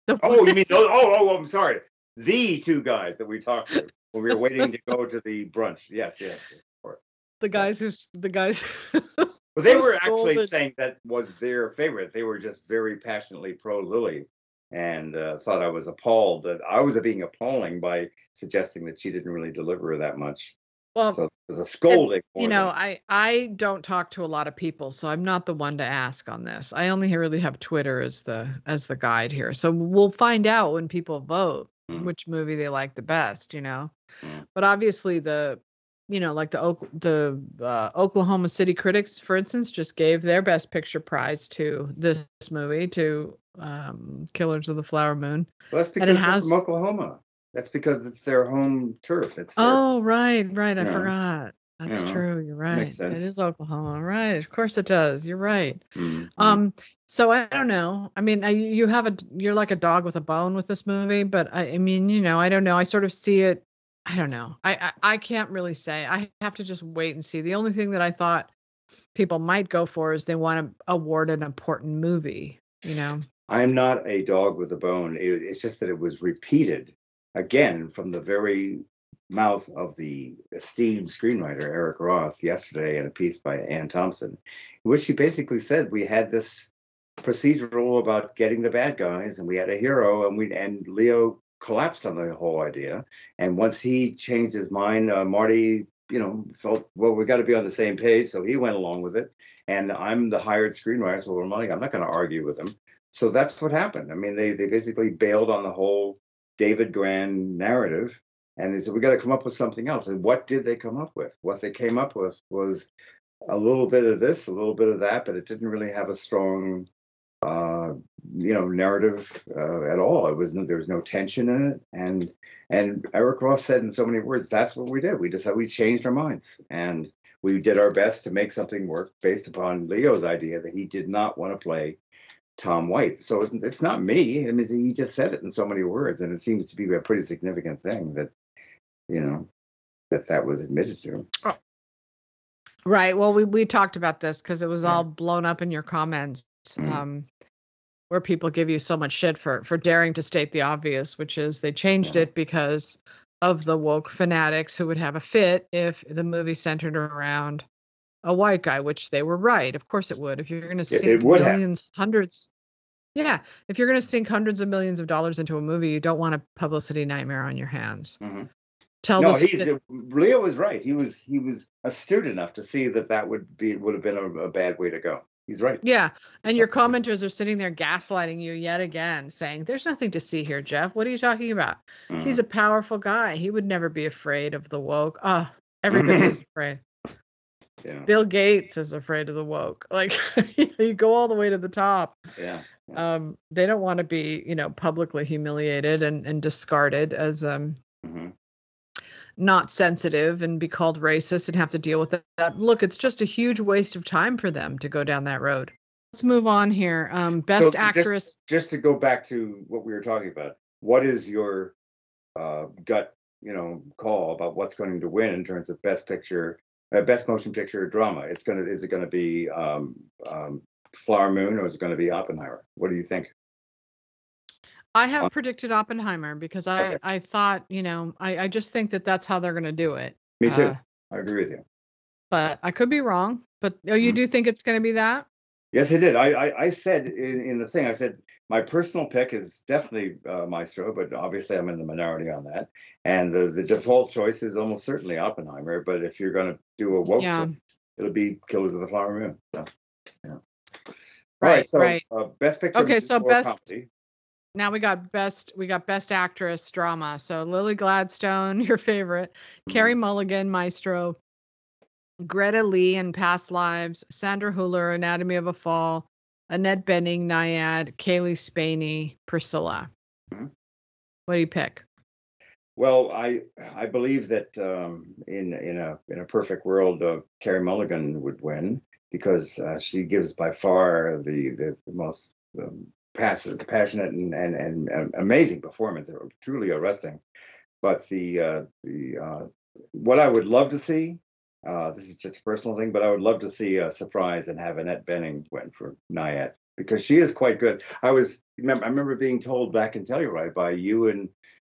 The Oh, you mean oh, oh, oh, I'm sorry. The two guys that we talked to when we were waiting to go to the brunch. Yes, yes, of course. the guys who the guys well, they were actually saying that was their favorite. They were just very passionately pro Lily and uh, thought I was appalled that I was being appalling by suggesting that she didn't really deliver that much. Well so was a scolding. you know i i don't talk to a lot of people so i'm not the one to ask on this i only really have twitter as the as the guide here so we'll find out when people vote Mm. which movie they like the best you know Mm. but obviously the you know like the the uh, oklahoma city critics for instance just gave their best picture prize to this movie to um killers of the flower moon Well, that's and it has- from Oklahoma. That's because it's their home turf. It's their, oh right right i Yeah. forgot that's Yeah. true you're right it is oklahoma right of course it does you're right Mm, mm. Um, so I don't know. I mean, I, you have a you're like a dog with a bone with this movie, but I, I mean, you know, I don't know. I sort of see it. I don't know. I, I I can't really say. I have to just wait and see. The only thing that I thought people might go for is they want to award an important movie. You know. I'm not a dog with a bone. It, it's just that it was repeated again from the very mouth of the esteemed screenwriter Eric Roth yesterday in a piece by Anne Thompson, in which she basically said we had this procedural about getting the bad guys and we had a hero and we and Leo collapsed on the whole idea. And once he changed his mind, uh, Marty, you know, felt well, we got to be on the same page, so he went along with it. And I'm the hired screenwriter, so I'm like, I'm not going to argue with him. So that's what happened. I mean, they they basically bailed on the whole David Grann narrative, and they said we got to come up with something else. And what did they come up with? What they came up with was a little bit of this, a little bit of that, but it didn't really have a strong, uh, you know, narrative uh, at all. It was there was no tension in it, and and Eric Roth said in so many words, that's what we did. We decided we changed our minds, and we did our best to make something work based upon Leo's idea that he did not want to play Tom White. So it's not me. I mean, he just said it in so many words, and it seems to be a pretty significant thing that, you know, that that was admitted to. Right. Well, we we talked about this because it was Yeah. all blown up in your comments, Mhm. um, where people give you so much shit for for daring to state the obvious, which is they changed Yeah. it because of the woke fanatics who would have a fit if the movie centered around a white guy, which they were right. Of course it would. If you're going to sink would have. millions, hundreds. Yeah, if you're going to sink hundreds of millions of dollars into a movie, you don't want a publicity nightmare on your hands. Mhm. Tell no, the he, st- Leo was right. He was he was astute enough to see that that would be would have been a, a bad way to go. He's right. Yeah, and your commenters are sitting there gaslighting you yet again, saying, "There's nothing to see here, Jeff. What are you talking about? He's a powerful guy. He would never be afraid of the woke. Oh, everybody's afraid. Yeah, Bill Gates is afraid of the woke. Like you go all the way to the top. yeah. Um, they don't want to be, you know, publicly humiliated and and discarded as um hmm not sensitive and be called racist and have to deal with that. Look, it's just a huge waste of time for them to go down that road. Let's move on here. Um, best just- actress. Just to go back to what we were talking about, what is your uh, gut, you know, call about what's going to win in terms of best picture, uh, best motion picture drama? It's gonna is it going to be um, um, Flower Moon or is it going to be Oppenheimer? What do you think? I have predicted Oppenheimer because I Okay. I thought you know I I just think that that's how they're going to do it. Me too. Uh, I agree with you. but I could be wrong. But oh, you Mhm. do think it's going to be that? Yes, it did. I I, I said in, in the thing, I said my personal pick is definitely uh, Maestro, but obviously I'm in the minority on that. And the, the default choice is almost certainly Oppenheimer. But if you're going to do a woke Yeah. choice, it'll be Killers of the Flower Moon. So, yeah. All Right, so right. Uh, best picture. Okay, so best- comedy. Now we got best we got best actress drama. So Lily Gladstone, your favorite, Carey Mm-hmm. Mulligan, Maestro, Greta Lee in Past Lives, Sandra Hüller, Anatomy of a Fall, Annette Bening, Nyad, Cailee Spaeny, Priscilla. Mhm. What do you pick? Well, I I believe that um, in in a in a perfect world, uh, Carey Mulligan would win because uh, she gives by far the the, the most um, passive, passionate and, and and and amazing performance, truly arresting. But the uh, the uh, what I would love to see. Uh, this is just a personal thing, but I would love to see a surprise and have Annette Bening win for Nyad because she is quite good. I was remember I remember being told back in Telluride by you and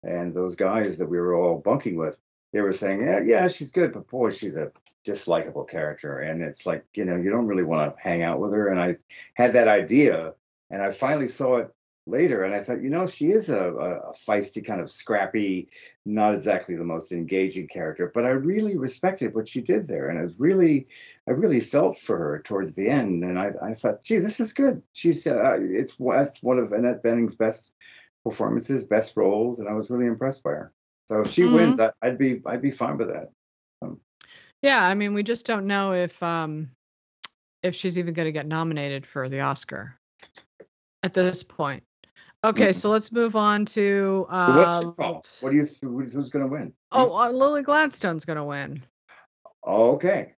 and those guys that we were all bunking with, they were saying, yeah, yeah, she's good, but boy, she's a dislikable character. And it's like, you know, you don't really want to hang out with her. And I had that idea, and I finally saw it later, and I thought, you know, she is a, a, feisty, kind of scrappy, not exactly the most engaging character, but I really respected what she did there, and I was really, I really felt for her towards the end, and I, I thought, gee, this is good. She's, uh, it's one- one of Annette Bening's best performances, best roles, and I was really impressed by her. So if she Mhm. wins, I, I'd be I'd be fine with that. Yeah, I mean, we just don't know if um if she's even going to get nominated for the Oscar at this point. Okay, Mhm. so let's move on to But what's uh, your call? What do you who- who's going to win? Oh, uh, Lily Gladstone's going to win. okay,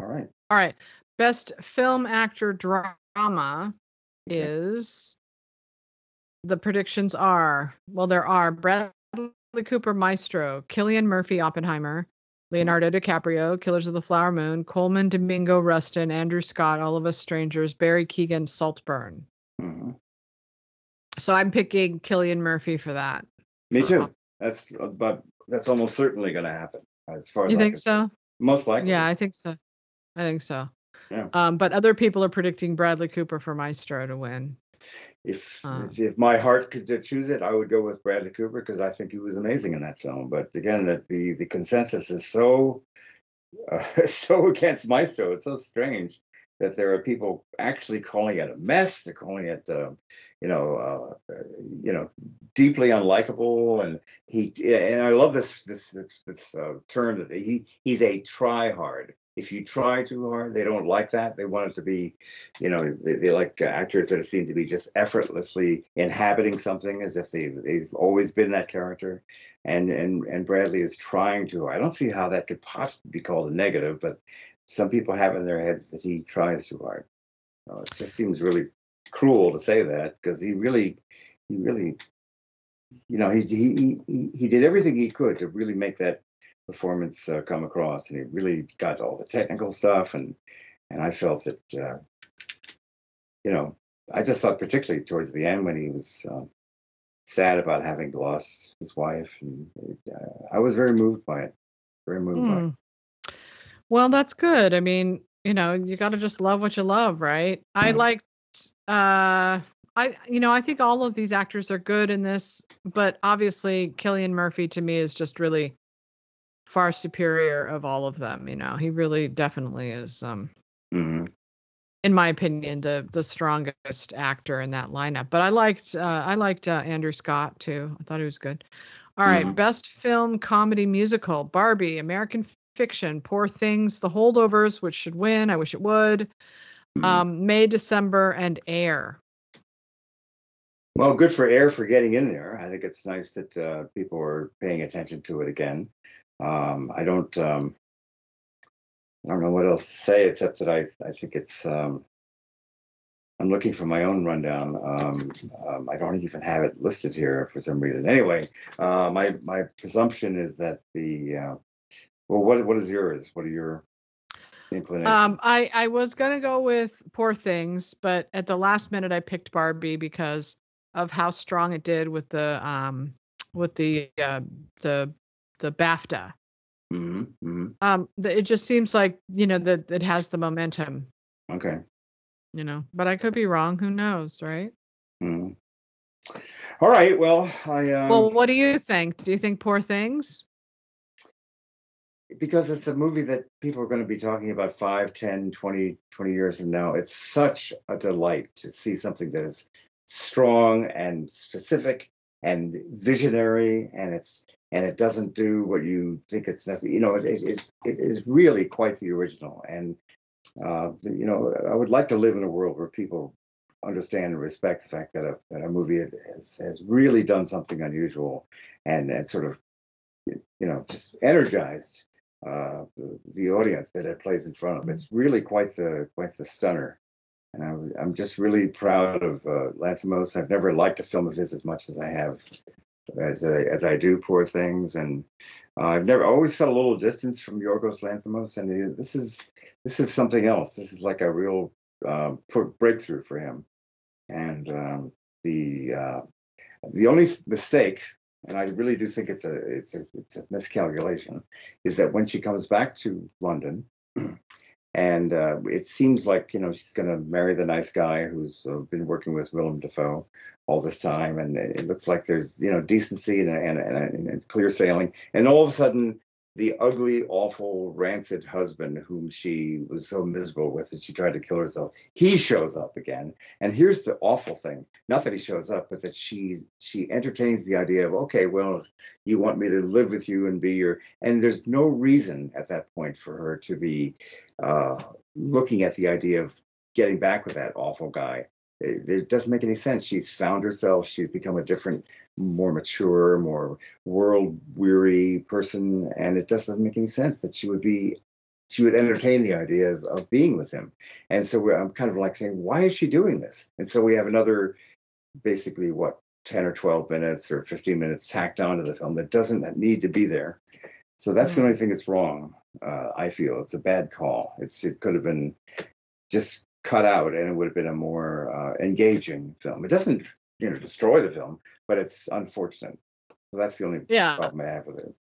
all right. All right. Best film actor drama is the predictions are well, there are Bradley Cooper Maestro, Cillian Murphy Oppenheimer, Leonardo DiCaprio, Killers of the Flower Moon, Colman Domingo Rustin, Andrew Scott, All of Us Strangers, Barry Keoghan, Saltburn. hmm So I'm picking Cillian Murphy for that. Me too. That's but that's almost certainly going to happen. As far as You I think can- so? Most likely. Yeah, I think so. I think so. Yeah. Um, but other people are predicting Bradley Cooper for Maestro to win. If Uh. if my heart could choose it, I would go with Bradley Cooper because I think he was amazing in that film. But again, that the the consensus is so uh, so against Maestro. It's so strange that there are people actually calling it a mess. They're calling it, uh, you know, uh, uh, you know, deeply unlikable. And he and I love this this this, this uh, term that he he's a try hard. If you try too hard, they don't like that. They want it to be, you know, they, they like actors that seem to be just effortlessly inhabiting something as if they they've always been that character. And and and Bradley is trying to. I don't see how that could possibly be called a negative, but some people have in their heads that he tries too hard. So it just seems really cruel to say that because he really, he really, you know, he he he he did everything he could to really make that performance uh, come across, and he really got all the technical stuff, and and I felt that, uh, you know, I just thought particularly towards the end when he was. Um, sad about having lost his wife and uh, i was very moved by it very moved by it Hmm. Well, that's good. I mean, you know, you got to just love what you love, right? I Mhm. liked uh I you know, I think all of these actors are good in this, but obviously Cillian Murphy to me is just really far superior of all of them, you know. He really definitely is um Mhm. in my opinion the the strongest actor in that lineup. But I liked uh I liked uh, Andrew Scott too. I thought he was good. All right, Mhm. best film comedy musical: Barbie, American Fiction, Poor Things, The Holdovers, which should win. I wish it would. Mhm. Um, May, December, and Air. Well, good for Air for getting in there. I think it's nice that uh, people are paying attention to it again. Um, I don't, um, I don't know what else to say except that I, I think it's. Um, I'm looking for my own rundown. Um, um, I don't even have it listed here for some reason. Anyway, uh, my my presumption is that the. Uh, well, what what is yours? What are your inclinations? Um, I I was gonna go with Poor Things, but at the last minute I picked Barbie because of how strong it did with the um with the uh, the the BAFTA. hmm hmm Um, the, it just seems like you know that it has the momentum. Okay. You know, but I could be wrong. Who knows, right? Mm. All right. Well, I. Um, well, what do you think? Do you think Poor Things? Because it's a movie that people are going to be talking about 5 10 20 20 years from now. It's such a delight to see something that is strong and specific and visionary and it's and it doesn't do what you think it's necessary you know it, it, it is really quite the original. And uh, you know i would like to live in a world where people understand and respect the fact that a, that a movie has, has really done something unusual and, and sort of you know just energized uh, the, audience that it plays in front of. It's really quite the quite the stunner, and I'm, I'm just really proud of uh, Lanthimos. I've never liked a film of his as much as I have as I, as I do Poor Things, and uh, I've never always felt a little distance from Yorgos Lanthimos, and this is this is something else. This is like a real uh, breakthrough for him, and um, the uh, the only mistake and I really do think it's a it's a it's a miscalculation, is that when she comes back to London, and uh, it seems like you know she's going to marry the nice guy who's uh, been working with Willem Dafoe all this time, and it looks like there's you know decency and and, and, and it's clear sailing, and all of a sudden the ugly, awful, rancid husband whom she was so miserable with that she tried to kill herself. He shows up again, and here's the awful thing: not that he shows up, but that she she entertains the idea of, okay, well, you want me to live with you and be your, and there's no reason at that point for her to be uh, looking at the idea of getting back with that awful guy it, it, doesn't make any sense. She's found herself. She's become a different, more mature, more world weary person, and it doesn't make any sense that she would be. She would entertain the idea of, of being with him, and so I'm kind of like saying, why is she doing this? And so we have another, basically, what 10 or 12 minutes or 15 minutes tacked onto the film that doesn't need to be there. So that's the mm. only thing that's wrong. Uh, I feel it's a bad call. It's it could have been just cut out and it would have been a more uh, engaging film. It doesn't, you know, destroy the film, but it's unfortunate. So that's the only yeah. problem I have with it.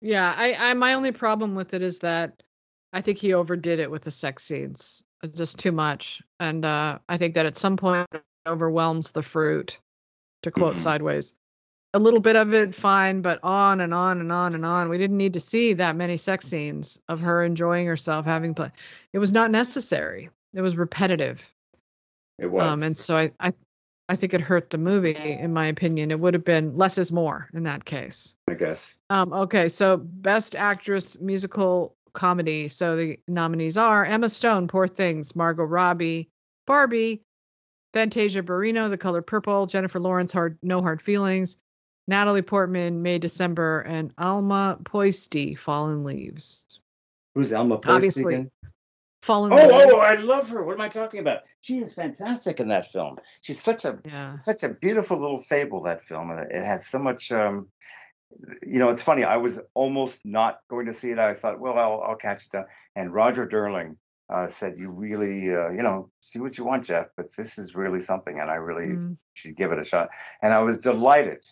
Yeah, I, I my only problem with it is that I think he overdid it with the sex scenes, uh, just too much, and uh, I think that at some point it overwhelms the fruit. To quote mm-hmm. Sideways, a little bit of it fine, but on and on and on and on. We didn't need to see that many sex scenes of her enjoying herself, having play. It was not necessary. It was repetitive. It was. Um, and so I, I, I think it hurt the movie, in my opinion. It would have been less is more in that case. I guess. Um, okay, so best actress musical comedy. So the nominees are Emma Stone, Poor Things, Margot Robbie, Barbie, Fantasia Barrino, The Color Purple, Jennifer Lawrence, Hard No Hard Feelings, Natalie Portman, May December, and Alma Pöysti, Fallen Leaves. Who's Alma Pöysti? Obviously, again? Oh, oh, I love her. What am I talking about? She is fantastic in that film. She's such a yeah. such a beautiful little fable. That film, and it has so much. Um, you know, it's funny. I was almost not going to see it. I thought, well, I'll, I'll catch it down. And Roger Durling uh, said, "You really, uh, you know, see what you want, Jeff, but this is really something, and I really mm. should give it a shot." And I was delighted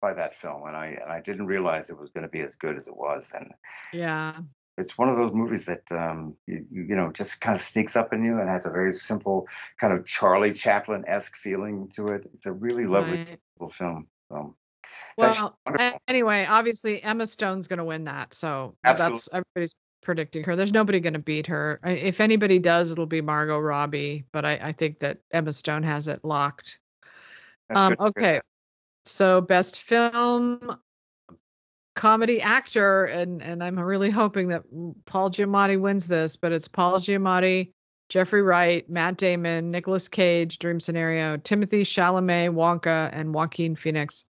by that film, and I and I didn't realize it was going to be as good as it was. And yeah, it's one of those movies that um, you, you know just kind of sneaks up in you and has a very simple kind of Charlie Chaplin esque feeling to it. It's a really lovely right. film. So, well, anyway, obviously Emma Stone's going to win that, so Absolutely. that's everybody's predicting her. There's nobody going to beat her. If anybody does, it'll be Margot Robbie, but I, I think that Emma Stone has it locked. Um, okay, so best film comedy actor, and and I'm really hoping that Paul Giamatti wins this, but it's Paul Giamatti, Jeffrey Wright, Matt Damon, Nicolas Cage, Dream Scenario, Timothée Chalamet, Wonka, and Joaquin Phoenix.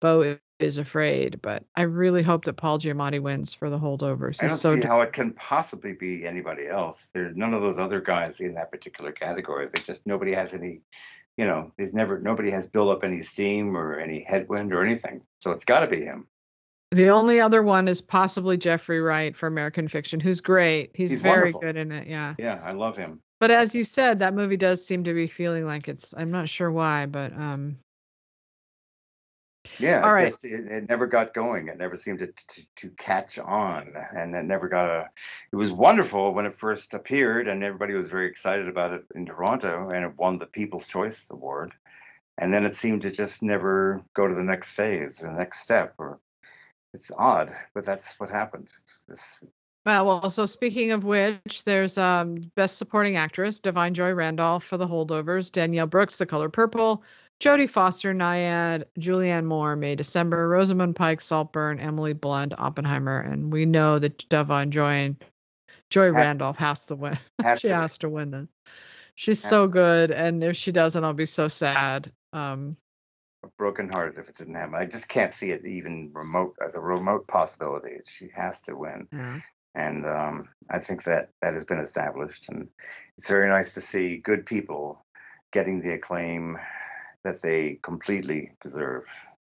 Beau is afraid, but I really hope that Paul Giamatti wins for the holdovers. He's I don't so see how it can possibly be anybody else. There's none of those other guys in that particular category. They just nobody has any, you know, there's never nobody has built up any steam or any headwind or anything. So it's got to be him. The only other one is possibly Jeffrey Wright for American Fiction, who's great. He's, He's very wonderful. good in it. Yeah. Yeah, I love him. But as you said, that movie does seem to be feeling like it's. I'm not sure why, but um. Yeah, All it, right. just, it, it never got going. It never seemed to, to to catch on, and it never got a. It was wonderful when it first appeared, and everybody was very excited about it in Toronto, and it won the People's Choice Award. And then it seemed to just never go to the next phase or the next step. Or it's odd, but that's what happened. It's, Well, well, so speaking of which, there's um Best Supporting Actress, Da'Vine Joy Randolph for The Holdovers, Danielle Brooks, The Color Purple, Jodie Foster, Nyad, Julianne Moore, May December, Rosamund Pike, Saltburn, Emily Blunt, Oppenheimer, and we know that Da'Vine Joy Joy Has- Randolph has to win. has she to has to win this. She's Has so good, and if she doesn't, I'll be so sad. Um, broken hearted if it didn't happen. I just can't see it even remote as a remote possibility. She has to win. yeah. and um, I think that that has been established, and it's very nice to see good people getting the acclaim that they completely deserve.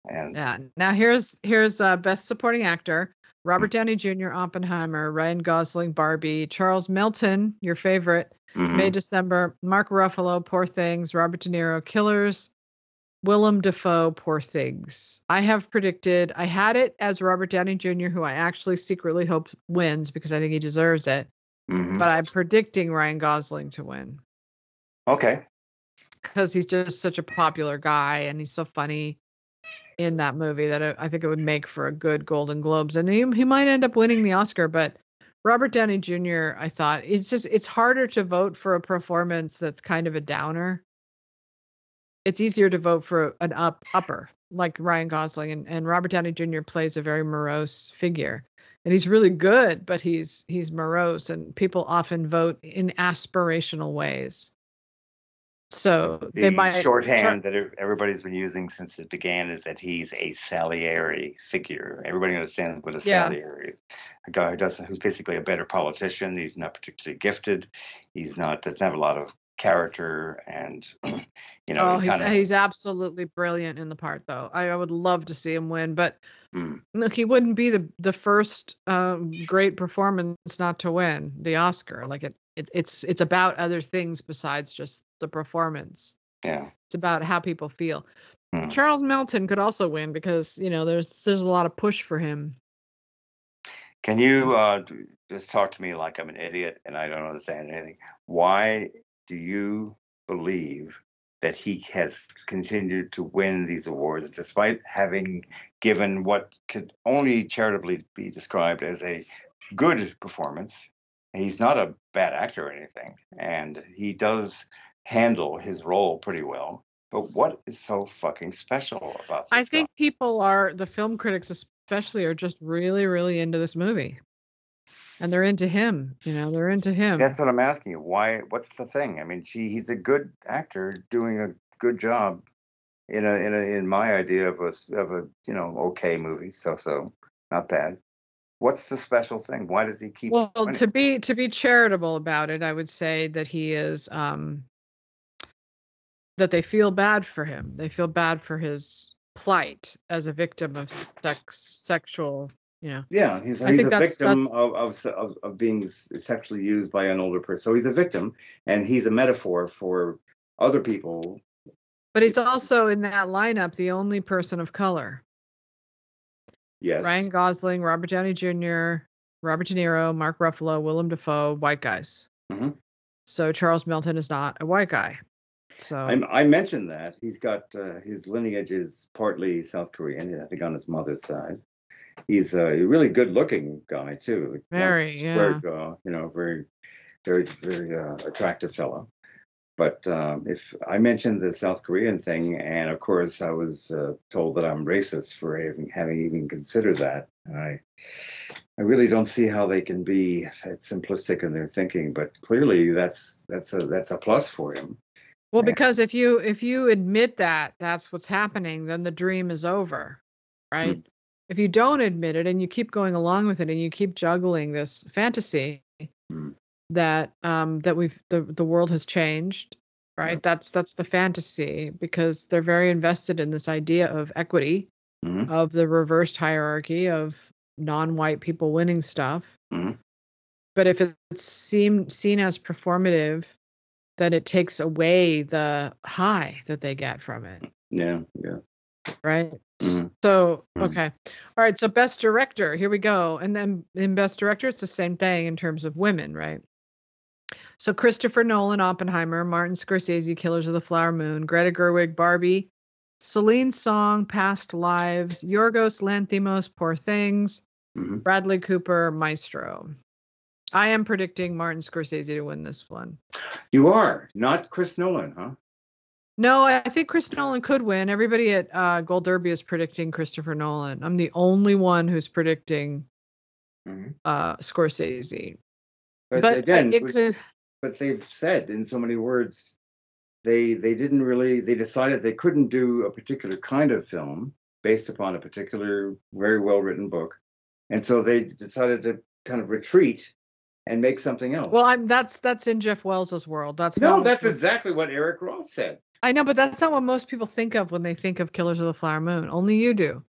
And Yeah. Now here's here's uh, best supporting actor: Robert Downey Jr., Oppenheimer, Ryan Gosling, Barbie, Charles Melton, your favorite, mhm, May December, Mark Ruffalo, Poor Things, Robert De Niro, Killers, Willem Dafoe, Poor Things. I have predicted. I had it as Robert Downey Jr., who I actually secretly hope wins because I think he deserves it. mhm. But I'm predicting Ryan Gosling to win okay, because he's just such a popular guy and he's so funny in that movie that I, I think it would make for a good Golden Globes and he, he might end up winning the Oscar but Robert Downey Jr. I thought it's just it's harder to vote for a performance that's kind of a downer it's easier to vote for an up upper like Ryan Gosling and, and Robert Downey Jr. plays a very morose figure and he's really good but he's he's morose and people often vote in aspirational ways so the they might shorthand that everybody's been using since it began is that he's a Salieri figure. Everybody understands what a Yeah. Salieri is. A guy who doesn't, who's basically a better politician. He's not particularly gifted. He's not doesn't have a lot of character, and you know, oh, he's kinda, he's absolutely brilliant in the part, though. I, I would love to see him win, but Mm. look, he wouldn't be the the first um, great performance not to win the Oscar. Like it, it, it's it's about other things besides just the performance. yeah. It's about how people feel. Hmm. Charles Melton could also win because you know there's there's a lot of push for him. Can you uh, just talk to me like I'm an idiot and I don't understand anything? Why do you believe that he has continued to win these awards despite having given what could only charitably be described as a good performance? He's not a bad actor or anything, and he does handle his role pretty well. But what is so fucking special about this I think guy? people are the film critics especially are just really really into this movie, and they're into him. You know, they're into him. That's what I'm asking you. Why? What's the thing? I mean, gee, he's a good actor doing a good job in a in a in my idea of a of a you know okay movie, so so, not bad. What's the special thing? Why does he keep? well winning? to be to be charitable about it i would say that he is um that they feel bad for him they feel bad for his plight as a victim of sex sexual you know Yeah, he's, he's a that's- victim that's- of, of of being sexually used by an older person. So he's a victim, and he's a metaphor for other people. but he's also in that lineup the only person of color Yes, ryan gosling robert downey jr robert de niro mark ruffalo willem dafoe white guys Mhm. so charles melton is not a white guy so I, I mentioned that he's got uh, his lineage is partly South Korean. I think on his mother's side. He's a really good-looking guy too. Very, square yeah. jaw, you know, very, very, very uh, attractive fellow. But um, if I mentioned the South Korean thing, and of course I was uh, told that I'm racist for having, having even considered that, I, I really don't see how they can be that simplistic in their thinking. But clearly, that's that's a that's a plus for him. Well, because if you if you admit that that's what's happening, then the dream is over, right? If you don't admit it and you keep going along with it and you keep juggling this fantasy Mm. that um that we've the the world has changed, right? That's that's the fantasy because they're very invested in this idea of equity, Mhm. of the reversed hierarchy of non-white people winning stuff. Mhm. But if it's seen seen as performative, then it takes away the high that they get from it. Yeah, yeah. right? Mhm. So Mhm. okay, all right. So best director, here we go. And then in best director, it's the same thing in terms of women, right? So Christopher Nolan, Oppenheimer, Martin Scorsese, Killers of the Flower Moon, Greta Gerwig, Barbie, Celine Song, Past Lives, Yorgos Lanthimos, Poor Things, Mhm. Bradley Cooper, Maestro. I am predicting Martin Scorsese to win this one. You are not Chris Nolan, huh? No, I think Chris Nolan could win. Everybody at uh, Gold Derby is predicting Christopher Nolan. I'm the only one who's predicting Mhm. uh, Scorsese. But, But, again, it could. but they've said in so many words they they didn't really they decided they couldn't do a particular kind of film based upon a particular very well written book and so they decided to kind of retreat and make something else Well, I'm that's that's in Jeff Wells's world. That's no that's exactly what eric roth said I know, but that's not what most people think of when they think of Killers of the Flower Moon. Only you do.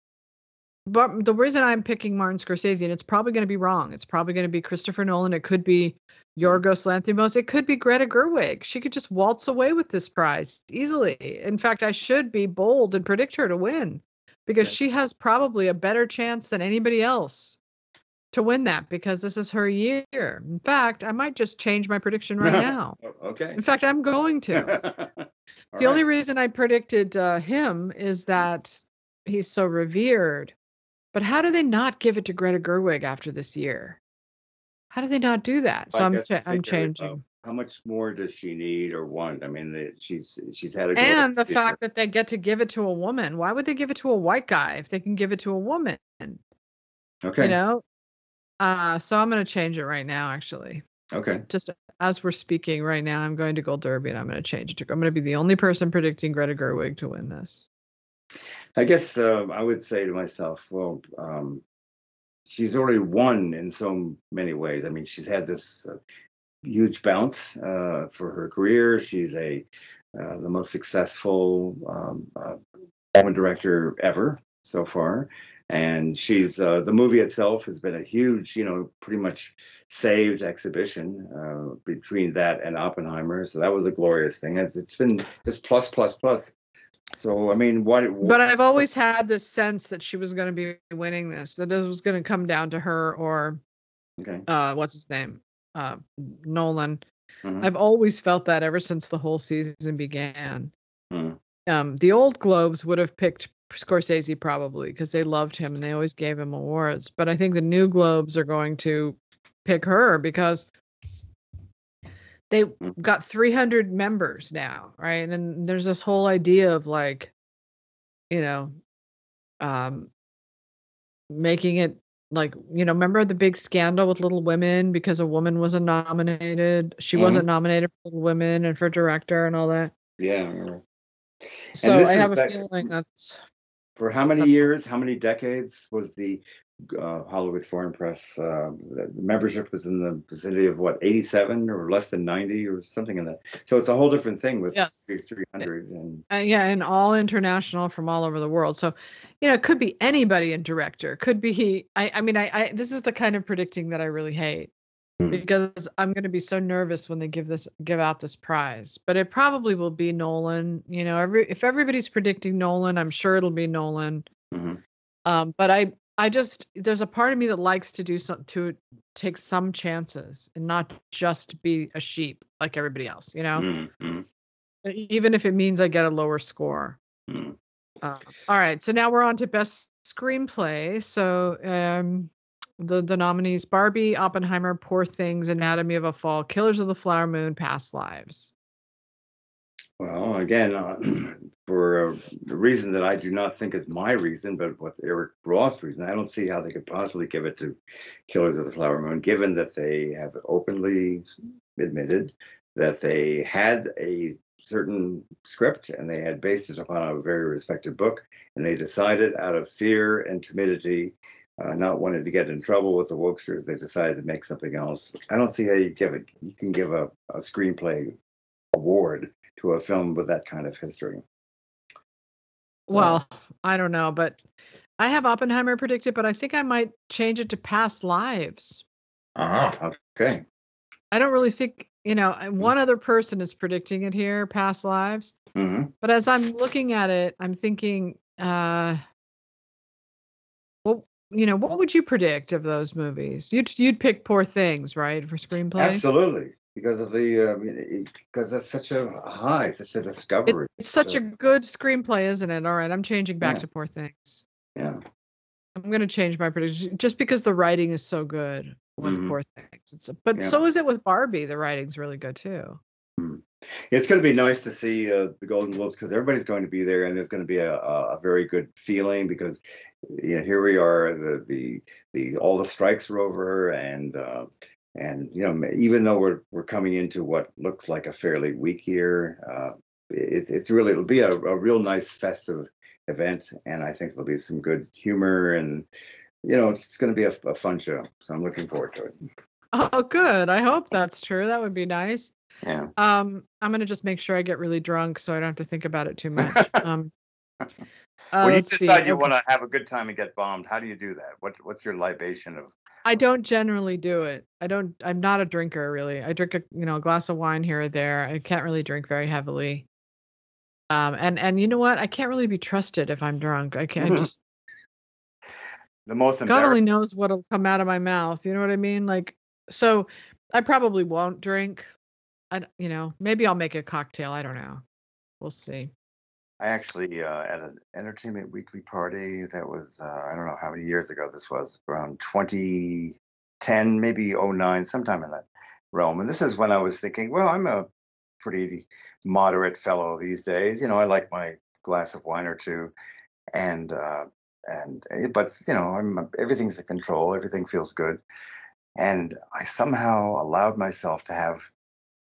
But the reason I'm picking Martin Scorsese, and it's probably going to be wrong. It's probably going to be Christopher Nolan. It could be Yorgos Lanthimos. It could be Greta Gerwig. She could just waltz away with this prize easily. In fact, I should be bold and predict her to win because Yeah. she has probably a better chance than anybody else to win that because this is her year. In fact, I might just change my prediction right now. Oh, okay In fact, I'm going to. All The only reason I predicted uh, him is that he's so revered. But how do they not give it to Greta Gerwig after this year? How do they not do that? So I cha- I'm figure it out. changing. how much more does she need or want i mean the, she's she's had a And the fact that they get to give it to a woman. Why would they give it to a white guy if they can give it to a woman? okay You know? Uh, so I'm going to change it right now, actually. Okay Just as we're speaking right now, I'm going to Gold Derby and I'm going to change it to. I'm going to be the only person predicting Greta Gerwig to win this. I guess um, I would say to myself, well, um, she's already won in so many ways. I mean, she's had this uh, huge bounce uh, for her career. She's a uh, the most successful um, uh, woman director ever so far, and she's uh, the movie itself has been a huge, you know, pretty much saved exhibition uh, between that and Oppenheimer. So that was a glorious thing. It's, it's been just plus plus plus. So I mean, what? But I've always had this sense that she was going to be winning this. That this was going to come down to her or okay. uh, what's his name, uh, Nolan. Mhm. I've always felt that ever since the whole season began. Mhm. Um, the old Globes would have picked Scorsese probably because they loved him and they always gave him awards. But I think the new Globes are going to pick her because they Mhm. got 300 members now, right? And there's this whole idea of like, you know, um, making it like, you know, remember the big scandal with Little Women because a woman wasn't nominated. She Mhm. wasn't nominated for Little Women and for director and all that. Yeah. I. So I have a feeling that's For how many years, how many decades was the uh, Hollywood Foreign Press uh, the membership was in the vicinity of what 87 or less than 90 or something in that. So it's a whole different thing with Yes. 300 and uh, yeah, and all international from all over the world. So, you know, it could be anybody in director. Could be I I mean I, I this is the kind of predicting that I really hate. Because I'm going to be so nervous when they give this give out this prize. But it probably will be Nolan. You know, every if everybody's predicting Nolan, I'm sure it'll be Nolan. Mhm. Um, but I I just there's a part of me that likes to do some to take some chances and not just be a sheep like everybody else. You know, Mhm, mhm, even if it means I get a lower score. mhm. Uh, all right, so now we're on to best screenplay. So um, the the nominees: Barbie, Oppenheimer, Poor Things, Anatomy of a Fall, Killers of the Flower Moon, Past Lives. Well, again, uh, for a reason that I do not think is my reason, but what Eric Roth's reason, I don't see how they could possibly give it to Killers of the Flower Moon, given that they have openly admitted that they had a certain script and they had based it upon a very respected book, and they decided out of fear and timidity, uh, not wanting to get in trouble with the wokesters, they decided to make something else. I don't see how you give it. You can give a, a screenplay award to a film with that kind of history. Well, I don't know, but I have Oppenheimer predicted, but I think I might change it to Past Lives. Uh-huh. Okay. I don't really think you know. One other person is predicting it here, Past Lives. hmm But as I'm looking at it, I'm thinking uh, well, you know, what would you predict of those movies? You'd you'd pick Poor Things, right, for screenplay? Absolutely, because of the uh, because that's such a high, such a discovery. It's such So, a good screenplay, isn't it? All right, I'm changing back Yeah. to Poor Things. yeah. I'm gonna change my prediction just because the writing is so good with Mhm. Poor Things. It's but Yeah. so is it with Barbie. The writing's really good too. It's going to be nice to see uh, the Golden Globes because everybody's going to be there, and there's going to be a, a, a very good feeling because you know here we are, the the the all the strikes are over, and uh, and you know even though we're we're coming into what looks like a fairly weak year, uh, it, it's really it'll be a, a real nice festive event, and I think there'll be some good humor and. You know, it's going to be a, a fun show, so I'm looking forward to it. Oh, good. I hope that's true. That would be nice. Yeah. Um, I'm gonna just make sure I get really drunk so I don't have to think about it too much. Um, uh, when you let's see. decide you Okay. want to have a good time and get bombed, how do you do that? What What's your libation of? I don't generally do it. I don't. I'm not a drinker really. I drink a you know a glass of wine here or there. I can't really drink very heavily. Um, and and you know what? I can't really be trusted if I'm drunk. I can't I just. The most God only knows what'll come out of my mouth. You know what I mean? Like, so I probably won't drink. I, you know, maybe I'll make a cocktail. I don't know. We'll see. I actually uh, at an Entertainment Weekly party that was uh, I don't know how many years ago this was around 2010 maybe 09 sometime in that realm and this is when I was thinking well I'm a pretty moderate fellow these days you know I like my glass of wine or two and uh, and eh, but you know I'm everything's in control everything feels good and I somehow allowed myself to have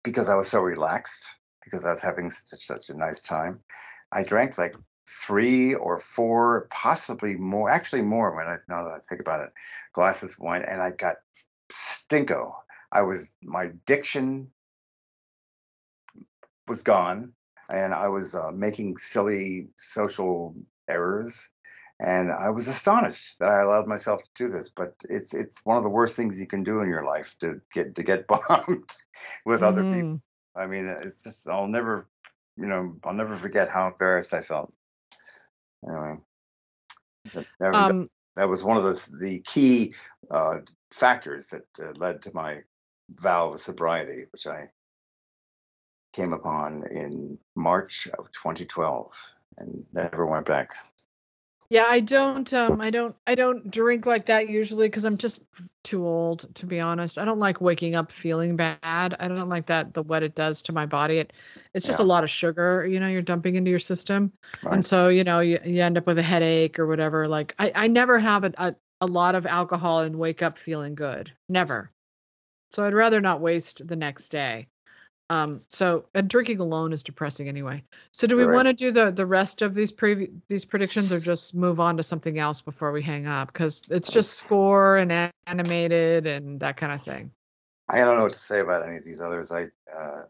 because I was so relaxed because I was having such such a nice time I drank like three or four, possibly more, actually more when I now that I think about it, glasses of wine, and I got stinko. I was my diction was gone, and I was uh, making silly social errors, and I was astonished that I allowed myself to do this. But it's it's one of the worst things you can do in your life to get to get bombed with other people. Mhm. I mean, it's just I'll never, you know, I'll never forget how embarrassed I felt. Anyway, that, Um, that was one of the the key uh, factors that uh, led to my vow of sobriety, which I came upon in March of 2012 and never went back. Yeah, I don't. Um, I don't. I don't drink like that usually because I'm just too old to be honest. I don't like waking up feeling bad. I don't like that. The what it does to my body. It, it's just Yeah. a lot of sugar. You know, you're dumping into your system. Right. and so you know you, you end up with a headache or whatever like i, I never have a, a, a lot of alcohol and wake up feeling good never so i'd rather not waste the next day um so and drinking alone is depressing anyway so do we Right. want to do the the rest of these previ- these predictions or just move on to something else before we hang up because it's just score and animated and that kind of thing I don't know what to say about any of these others. I uh,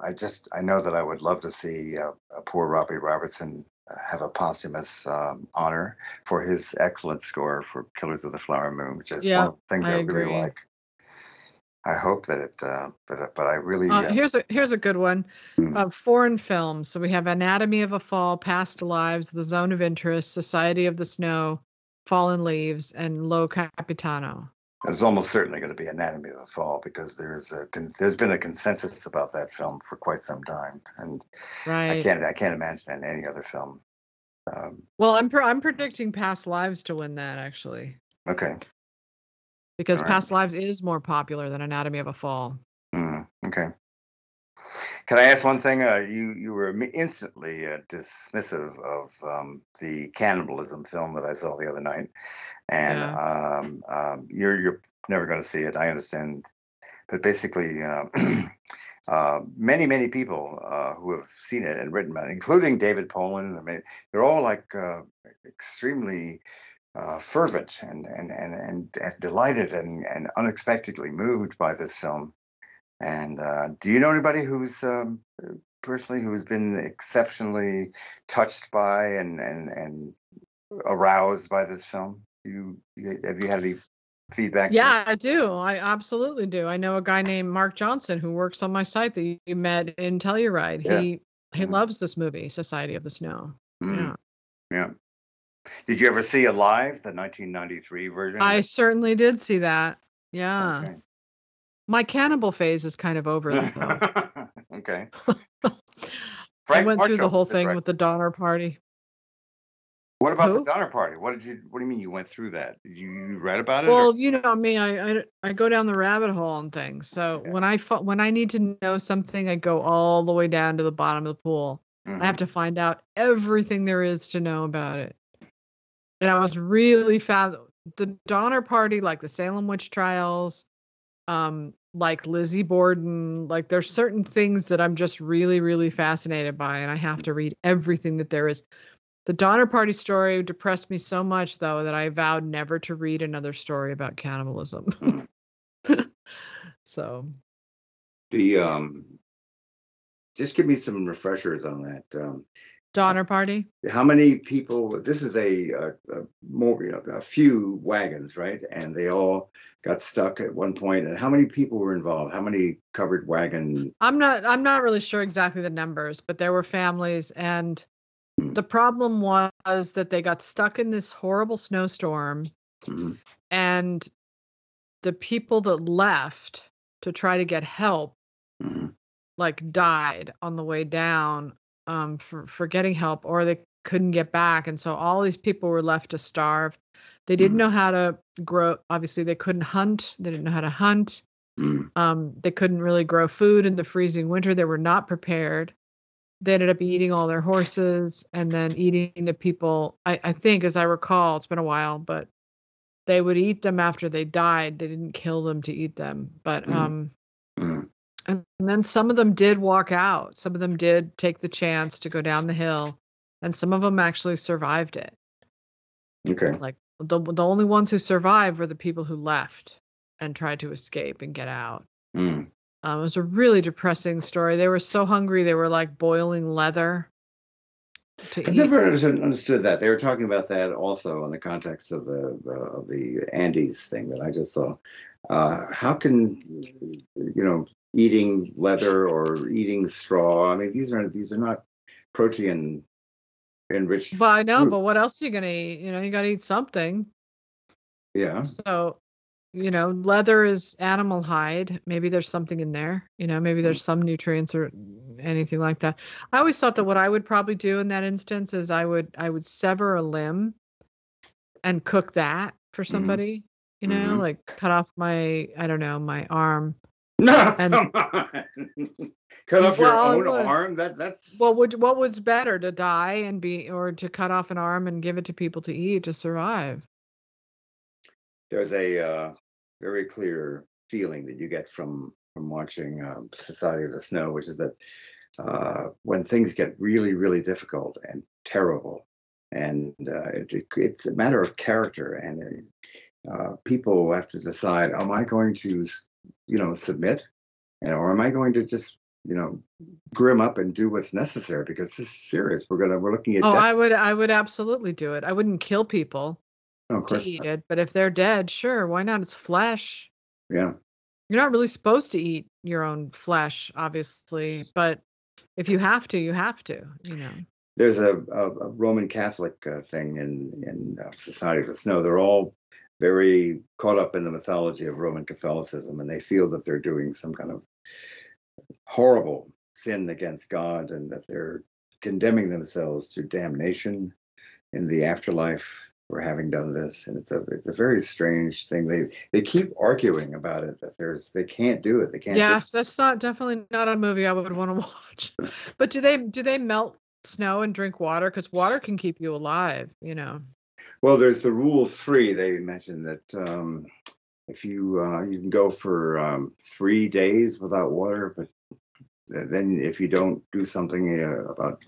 I just I know that I would love to see uh, a poor Robbie Robertson uh, have a posthumous um, honor for his excellent score for Killers of the Flower Moon, which is Yeah, one of the things I I, really like. I hope that it, uh, but but I really Uh, uh, here's a here's a good one. Hmm. Uh, foreign films. So we have Anatomy of a Fall, Past Lives, The Zone of Interest, Society of the Snow, Fallen Leaves, and Io Capitano. It's almost certainly going to be Anatomy of a Fall because there's a con- there's been a consensus about that film for quite some time, and I can't I can't imagine any other film. Um, Well, I'm pre- I'm predicting Past Lives to win that actually okay, because Alright. Past Lives is more popular than Anatomy of a Fall. Mm, okay. Can I ask one thing? Uh, you you were instantly uh, dismissive of um, the cannibalism film that I saw the other night, and um, um, you're you're never going to see it. I understand, but basically, uh, uh, many many people uh, who have seen it and written about it, including David Poland, I mean, they're all like uh, extremely uh, fervent and and, and and and delighted and and unexpectedly moved by this film. And uh, do you know anybody who's um, personally who's been exceptionally touched by and and and aroused by this film? You, you have you had any feedback? Yeah, I do. I absolutely do. I know a guy named Mark Johnson who works on my site that you met in Telluride. Yeah. He he Mhm. loves this movie, Society of the Snow. Mm. Yeah. Yeah. Did you ever see Alive, the 1993 version? I certainly did see that. Yeah. Okay. My cannibal phase is kind of over. okay. I went through the whole thing with the Donner Party. What about Who? the Donner Party? What did you? What do you mean you went through that? Did you, you read about it? or- Well, you know me, I, I I go down the rabbit hole on things. So Yeah. when I when I need to know something, I go all the way down to the bottom of the pool. Mhm. I have to find out everything there is to know about it. And I was really fast. The Donner Party, like the Salem witch trials, um, like Lizzie Borden, like there's certain things that I'm just really, really fascinated by, and I have to read everything that there is. The Donner Party story depressed me so much, though, that I vowed never to read another story about cannibalism. so The um, just give me some refreshers on that. Um, Donner Party. how many people? This is a, a, a more you know, a few wagons, right? And they all got stuck at one point. And how many people were involved? How many covered wagon? I'm not I'm not really sure exactly the numbers, but there were families and Hmm. the problem was that they got stuck in this horrible snowstorm Mhm. and the people that left to try to get help Mhm. like died on the way down um for for getting help or they couldn't get back and so all these people were left to starve. They didn't Mhm. know how to grow obviously they couldn't hunt, they didn't know how to hunt. Mhm. Um, they couldn't really grow food in the freezing winter. They were not prepared. They ended up eating all their horses and then eating the people. I, I think, as I recall, it's been a while, but they would eat them after they died. They didn't kill them to eat them. But Mhm. um. And, then some of them did walk out. Some of them did take the chance to go down the hill, and some of them actually survived it. Okay. Like the the only ones who survived were the people who left and tried to escape and get out. Mm. Um, it was a really depressing story. They were so hungry they were like boiling leather I eat. never understood understood that. They were talking about that also in the context of the the, of the Andes thing that I just saw. Uh, how can you know eating leather or eating straw? I mean, these are these are not protein enriched. Well, I know, but what else are you gonna eat? You know, you gotta eat something. Yeah. So, you know, leather is animal hide. Maybe there's something in there. You know, maybe there's some nutrients or anything like that. I always thought that what I would probably do in that instance is I would I would sever a limb and cook that for somebody. You know, Mhm. like cut off my I don't know my arm. No, And- come on. Cut off Well, your own look. arm. That that's What would what was better to die and be or to cut off an arm and give it to people to eat to survive? there's a uh, very clear feeling that you get from from watching um, Society of the Snow, which is that uh, when things get really, really difficult and terrible, and uh, it, it's a matter of character, and uh, people have to decide: Am I going to, you know, submit, and or am I going to just, you know, grim up and do what's necessary because this is serious. We're gonna we're looking at Oh, death. I would I would absolutely do it. I wouldn't kill people No, to eat not. it, but if they're dead, sure, why not? It's flesh. Yeah. You're not really supposed to eat your own flesh, obviously, but if you have to, you have to, you know. there's a, a, a Roman Catholic uh, thing in in uh, Society the Snow. They're all very caught up in the mythology of Roman Catholicism, and they feel that they're doing some kind of horrible sin against God, and that they're condemning themselves to damnation in the afterlife for having done this. And it's a it's a very strange thing. They they keep arguing about it that there's they can't do it. They can't. Yeah, that's not definitely not a movie I would want to watch. But do they do they melt snow and drink water? Because water can keep you alive, you know. Well, there's the rule three. They mentioned that um, if you uh, you can go for um, three days without water, but then if you don't do something uh, about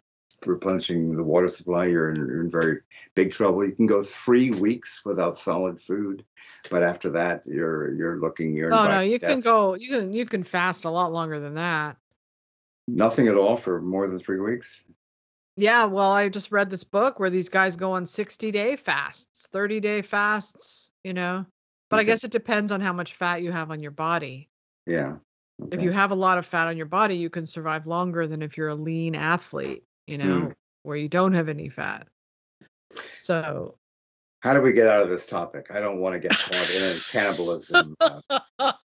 replenishing the water supply, you're in, you're in very big trouble. You can go three weeks without solid food, but after that, you're you're looking. You're Oh no, you can go you can you can fast a lot longer than that. nothing at all for more than three weeks. Yeah, well, I just read this book where these guys go on 60 day fasts, 30 day fasts, you know. But I guess it depends on how much fat you have on your body. Yeah. If you have a lot of fat on your body, you can survive longer than if you're a lean athlete, you know, Mm. where you don't have any fat. So How do we get out of this topic? I don't want to get caught in cannibalism. Uh,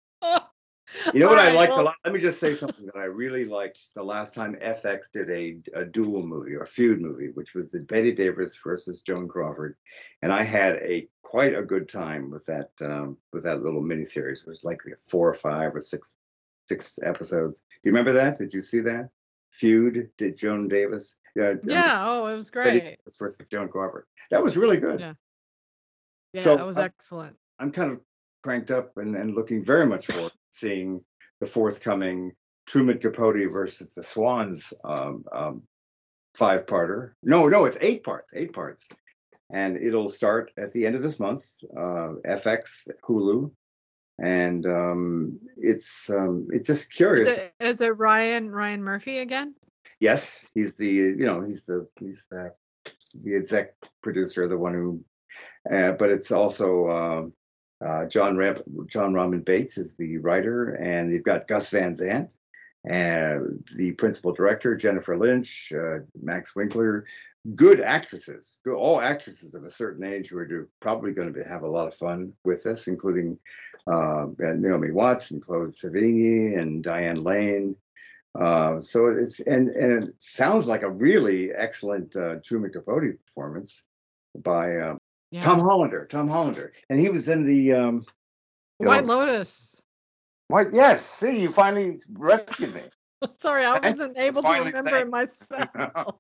you know what I Alright, liked a lot? Let me just say something that I really liked the last time FX did a, a duel movie or feud movie, which was the Bette Davis versus Joan Crawford, and I had a quite a good time with that um, with that little miniseries. It was like four or five or six six episodes. Do you remember that? Did you see that? Feud did Joan Davis? Yeah. um, yeah, oh, it was Bette great. Davis versus Joan Crawford. That was really good. Yeah. Yeah, So, that was uh, excellent. I'm kind of cranked up and, and looking very much forward seeing the forthcoming Truman Capote versus the Swans um, um, five parter. No, no, it's eight parts, eight parts. And it'll start at the end of this month, uh, FX, Hulu. And um, it's um, it's just curious. Is it, is it Ryan Ryan Murphy again? Yes, he's the you know he's the he's the the exec producer, the one who. Uh, but it's also um, uh, John Ram- Jon Robin Baitz is the writer, and you've got Gus Van Sant, and the principal director Jennifer Lynch, uh, Max Winkler, good actresses, good, all actresses of a certain age who are probably going to have a lot of fun with this, including uh, Naomi Watts and Chloe Sevigny and Diane Lane. Uh, so it's and and it sounds like a really excellent uh, Truman Capote performance by um, Yeah. Tom Hollander. Tom Hollander, and he was in the um, White know, Lotus. White, Yes. See, you finally rescued me. Sorry, I wasn't able to remember it myself.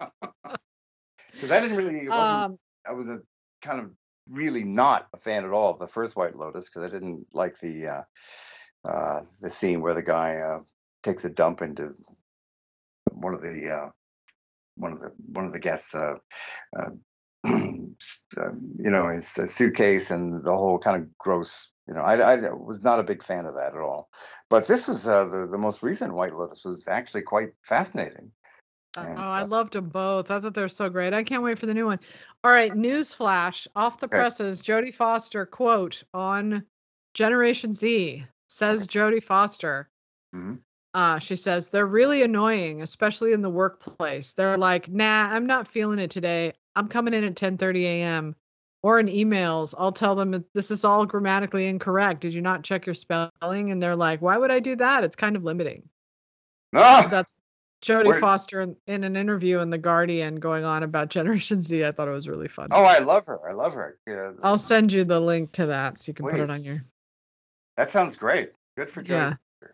Because I didn't really. Um, I was a kind of really not a fan at all of the first White Lotus because I didn't like the uh, uh, the scene where the guy uh, takes a dump into one of the uh, one of the one of the guests. Uh, you know, his uh, suitcase and the whole kind of gross. You know, I, I was not a big fan of that at all. But this was uh, the the most recent White Lotus was actually quite fascinating. Uh, And, oh, I uh, loved them both. I thought they were so great. I can't wait for the new one. All right, news flash off the Okay. presses. Jodie Foster quote on Generation Z says Jodie Foster. Mhm. Uh, she says they're really annoying, especially in the workplace. They're like, "Nah, I'm not feeling it today. I'm coming in at 10:30 a.m." Or in emails, I'll tell them this is all grammatically incorrect. Did you not check your spelling? And they're like, "Why would I do that? It's kind of limiting." Ah! That's Jodie Where- Foster in, in an interview in the Guardian going on about Generation Z. I thought it was really fun. Oh, I love her. I love her. Yeah, I'll send you the link to that so you can put it on your. that sounds great. Good for Jodie. Yeah,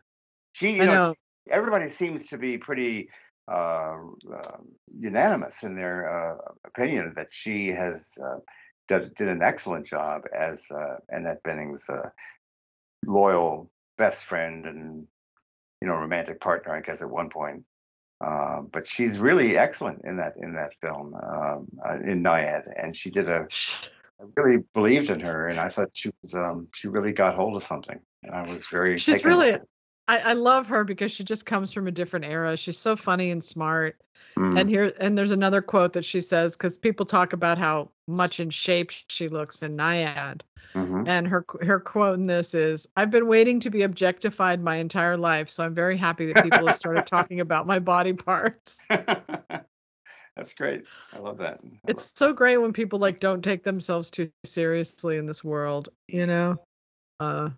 She, you I know, know. everybody seems to be pretty uh, uh, unanimous in their uh, opinion that she has uh, did, did an excellent job as uh, Annette Bening's uh, loyal best friend and you know romantic partner, I guess at one point. Uh, but she's really excellent in that in that film um, uh, in Nyad, and she did a. I really believed in her, and I thought she was um, she really got hold of something, and I was very. She's really. it. I, I love her because she just comes from a different era. She's so funny and smart. Mm. And here and there's another quote that she says because people talk about how much in shape she looks in Nyad. Mhm. And her her quote in this is, "I've been waiting to be objectified my entire life, so I'm very happy that people have started talking about my body parts." That's great. I love that. I love- It's so great when people like don't take themselves too seriously in this world, you know? Uh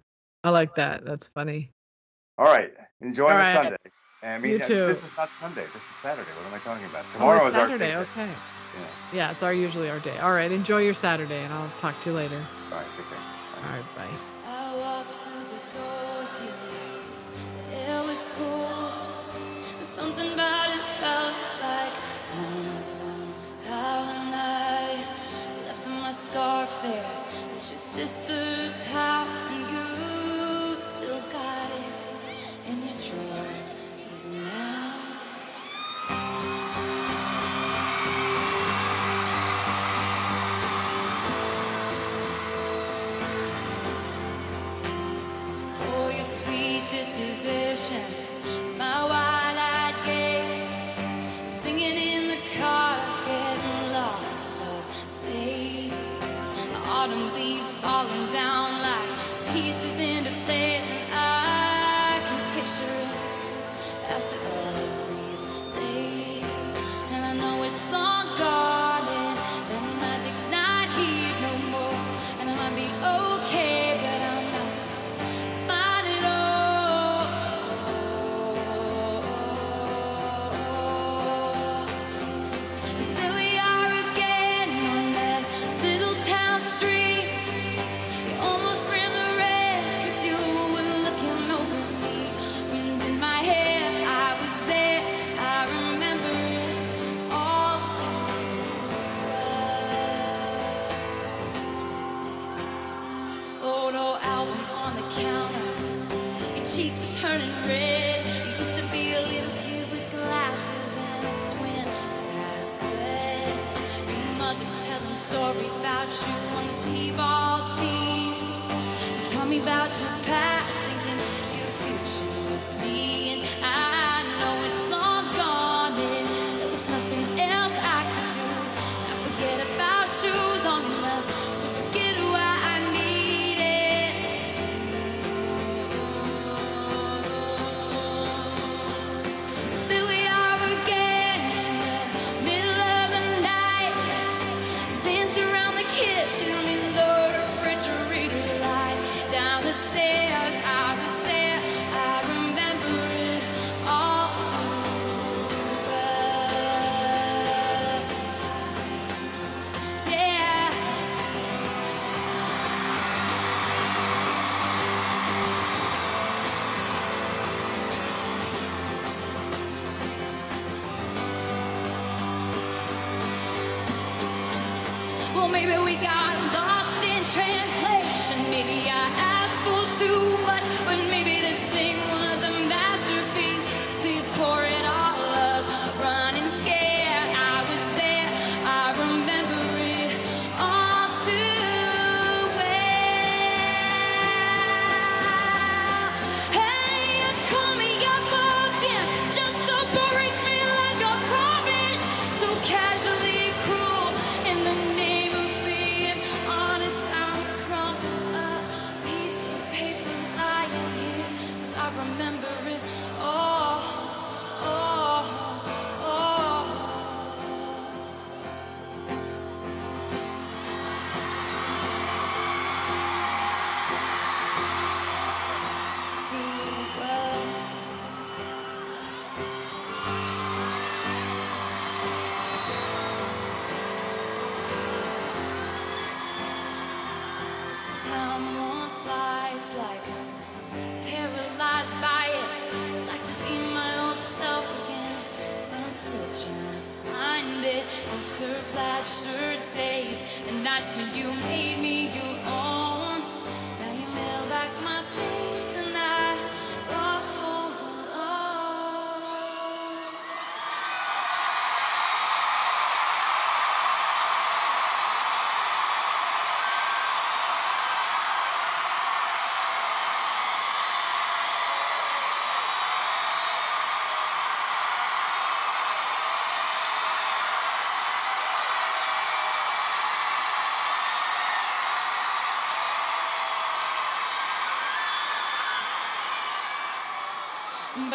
I like that. That's funny. All right. Enjoy All the right. Sunday. I mean, You uh, too. this is not Sunday. This is Saturday. What am I talking about? Oh, Tomorrow it's is our Saturday. day. Okay. Yeah. Yeah, it's our usually our day. All right, enjoy your Saturday and I'll talk to you later. All right. Take care. Bye. All right, bye. I walked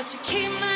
But you keep my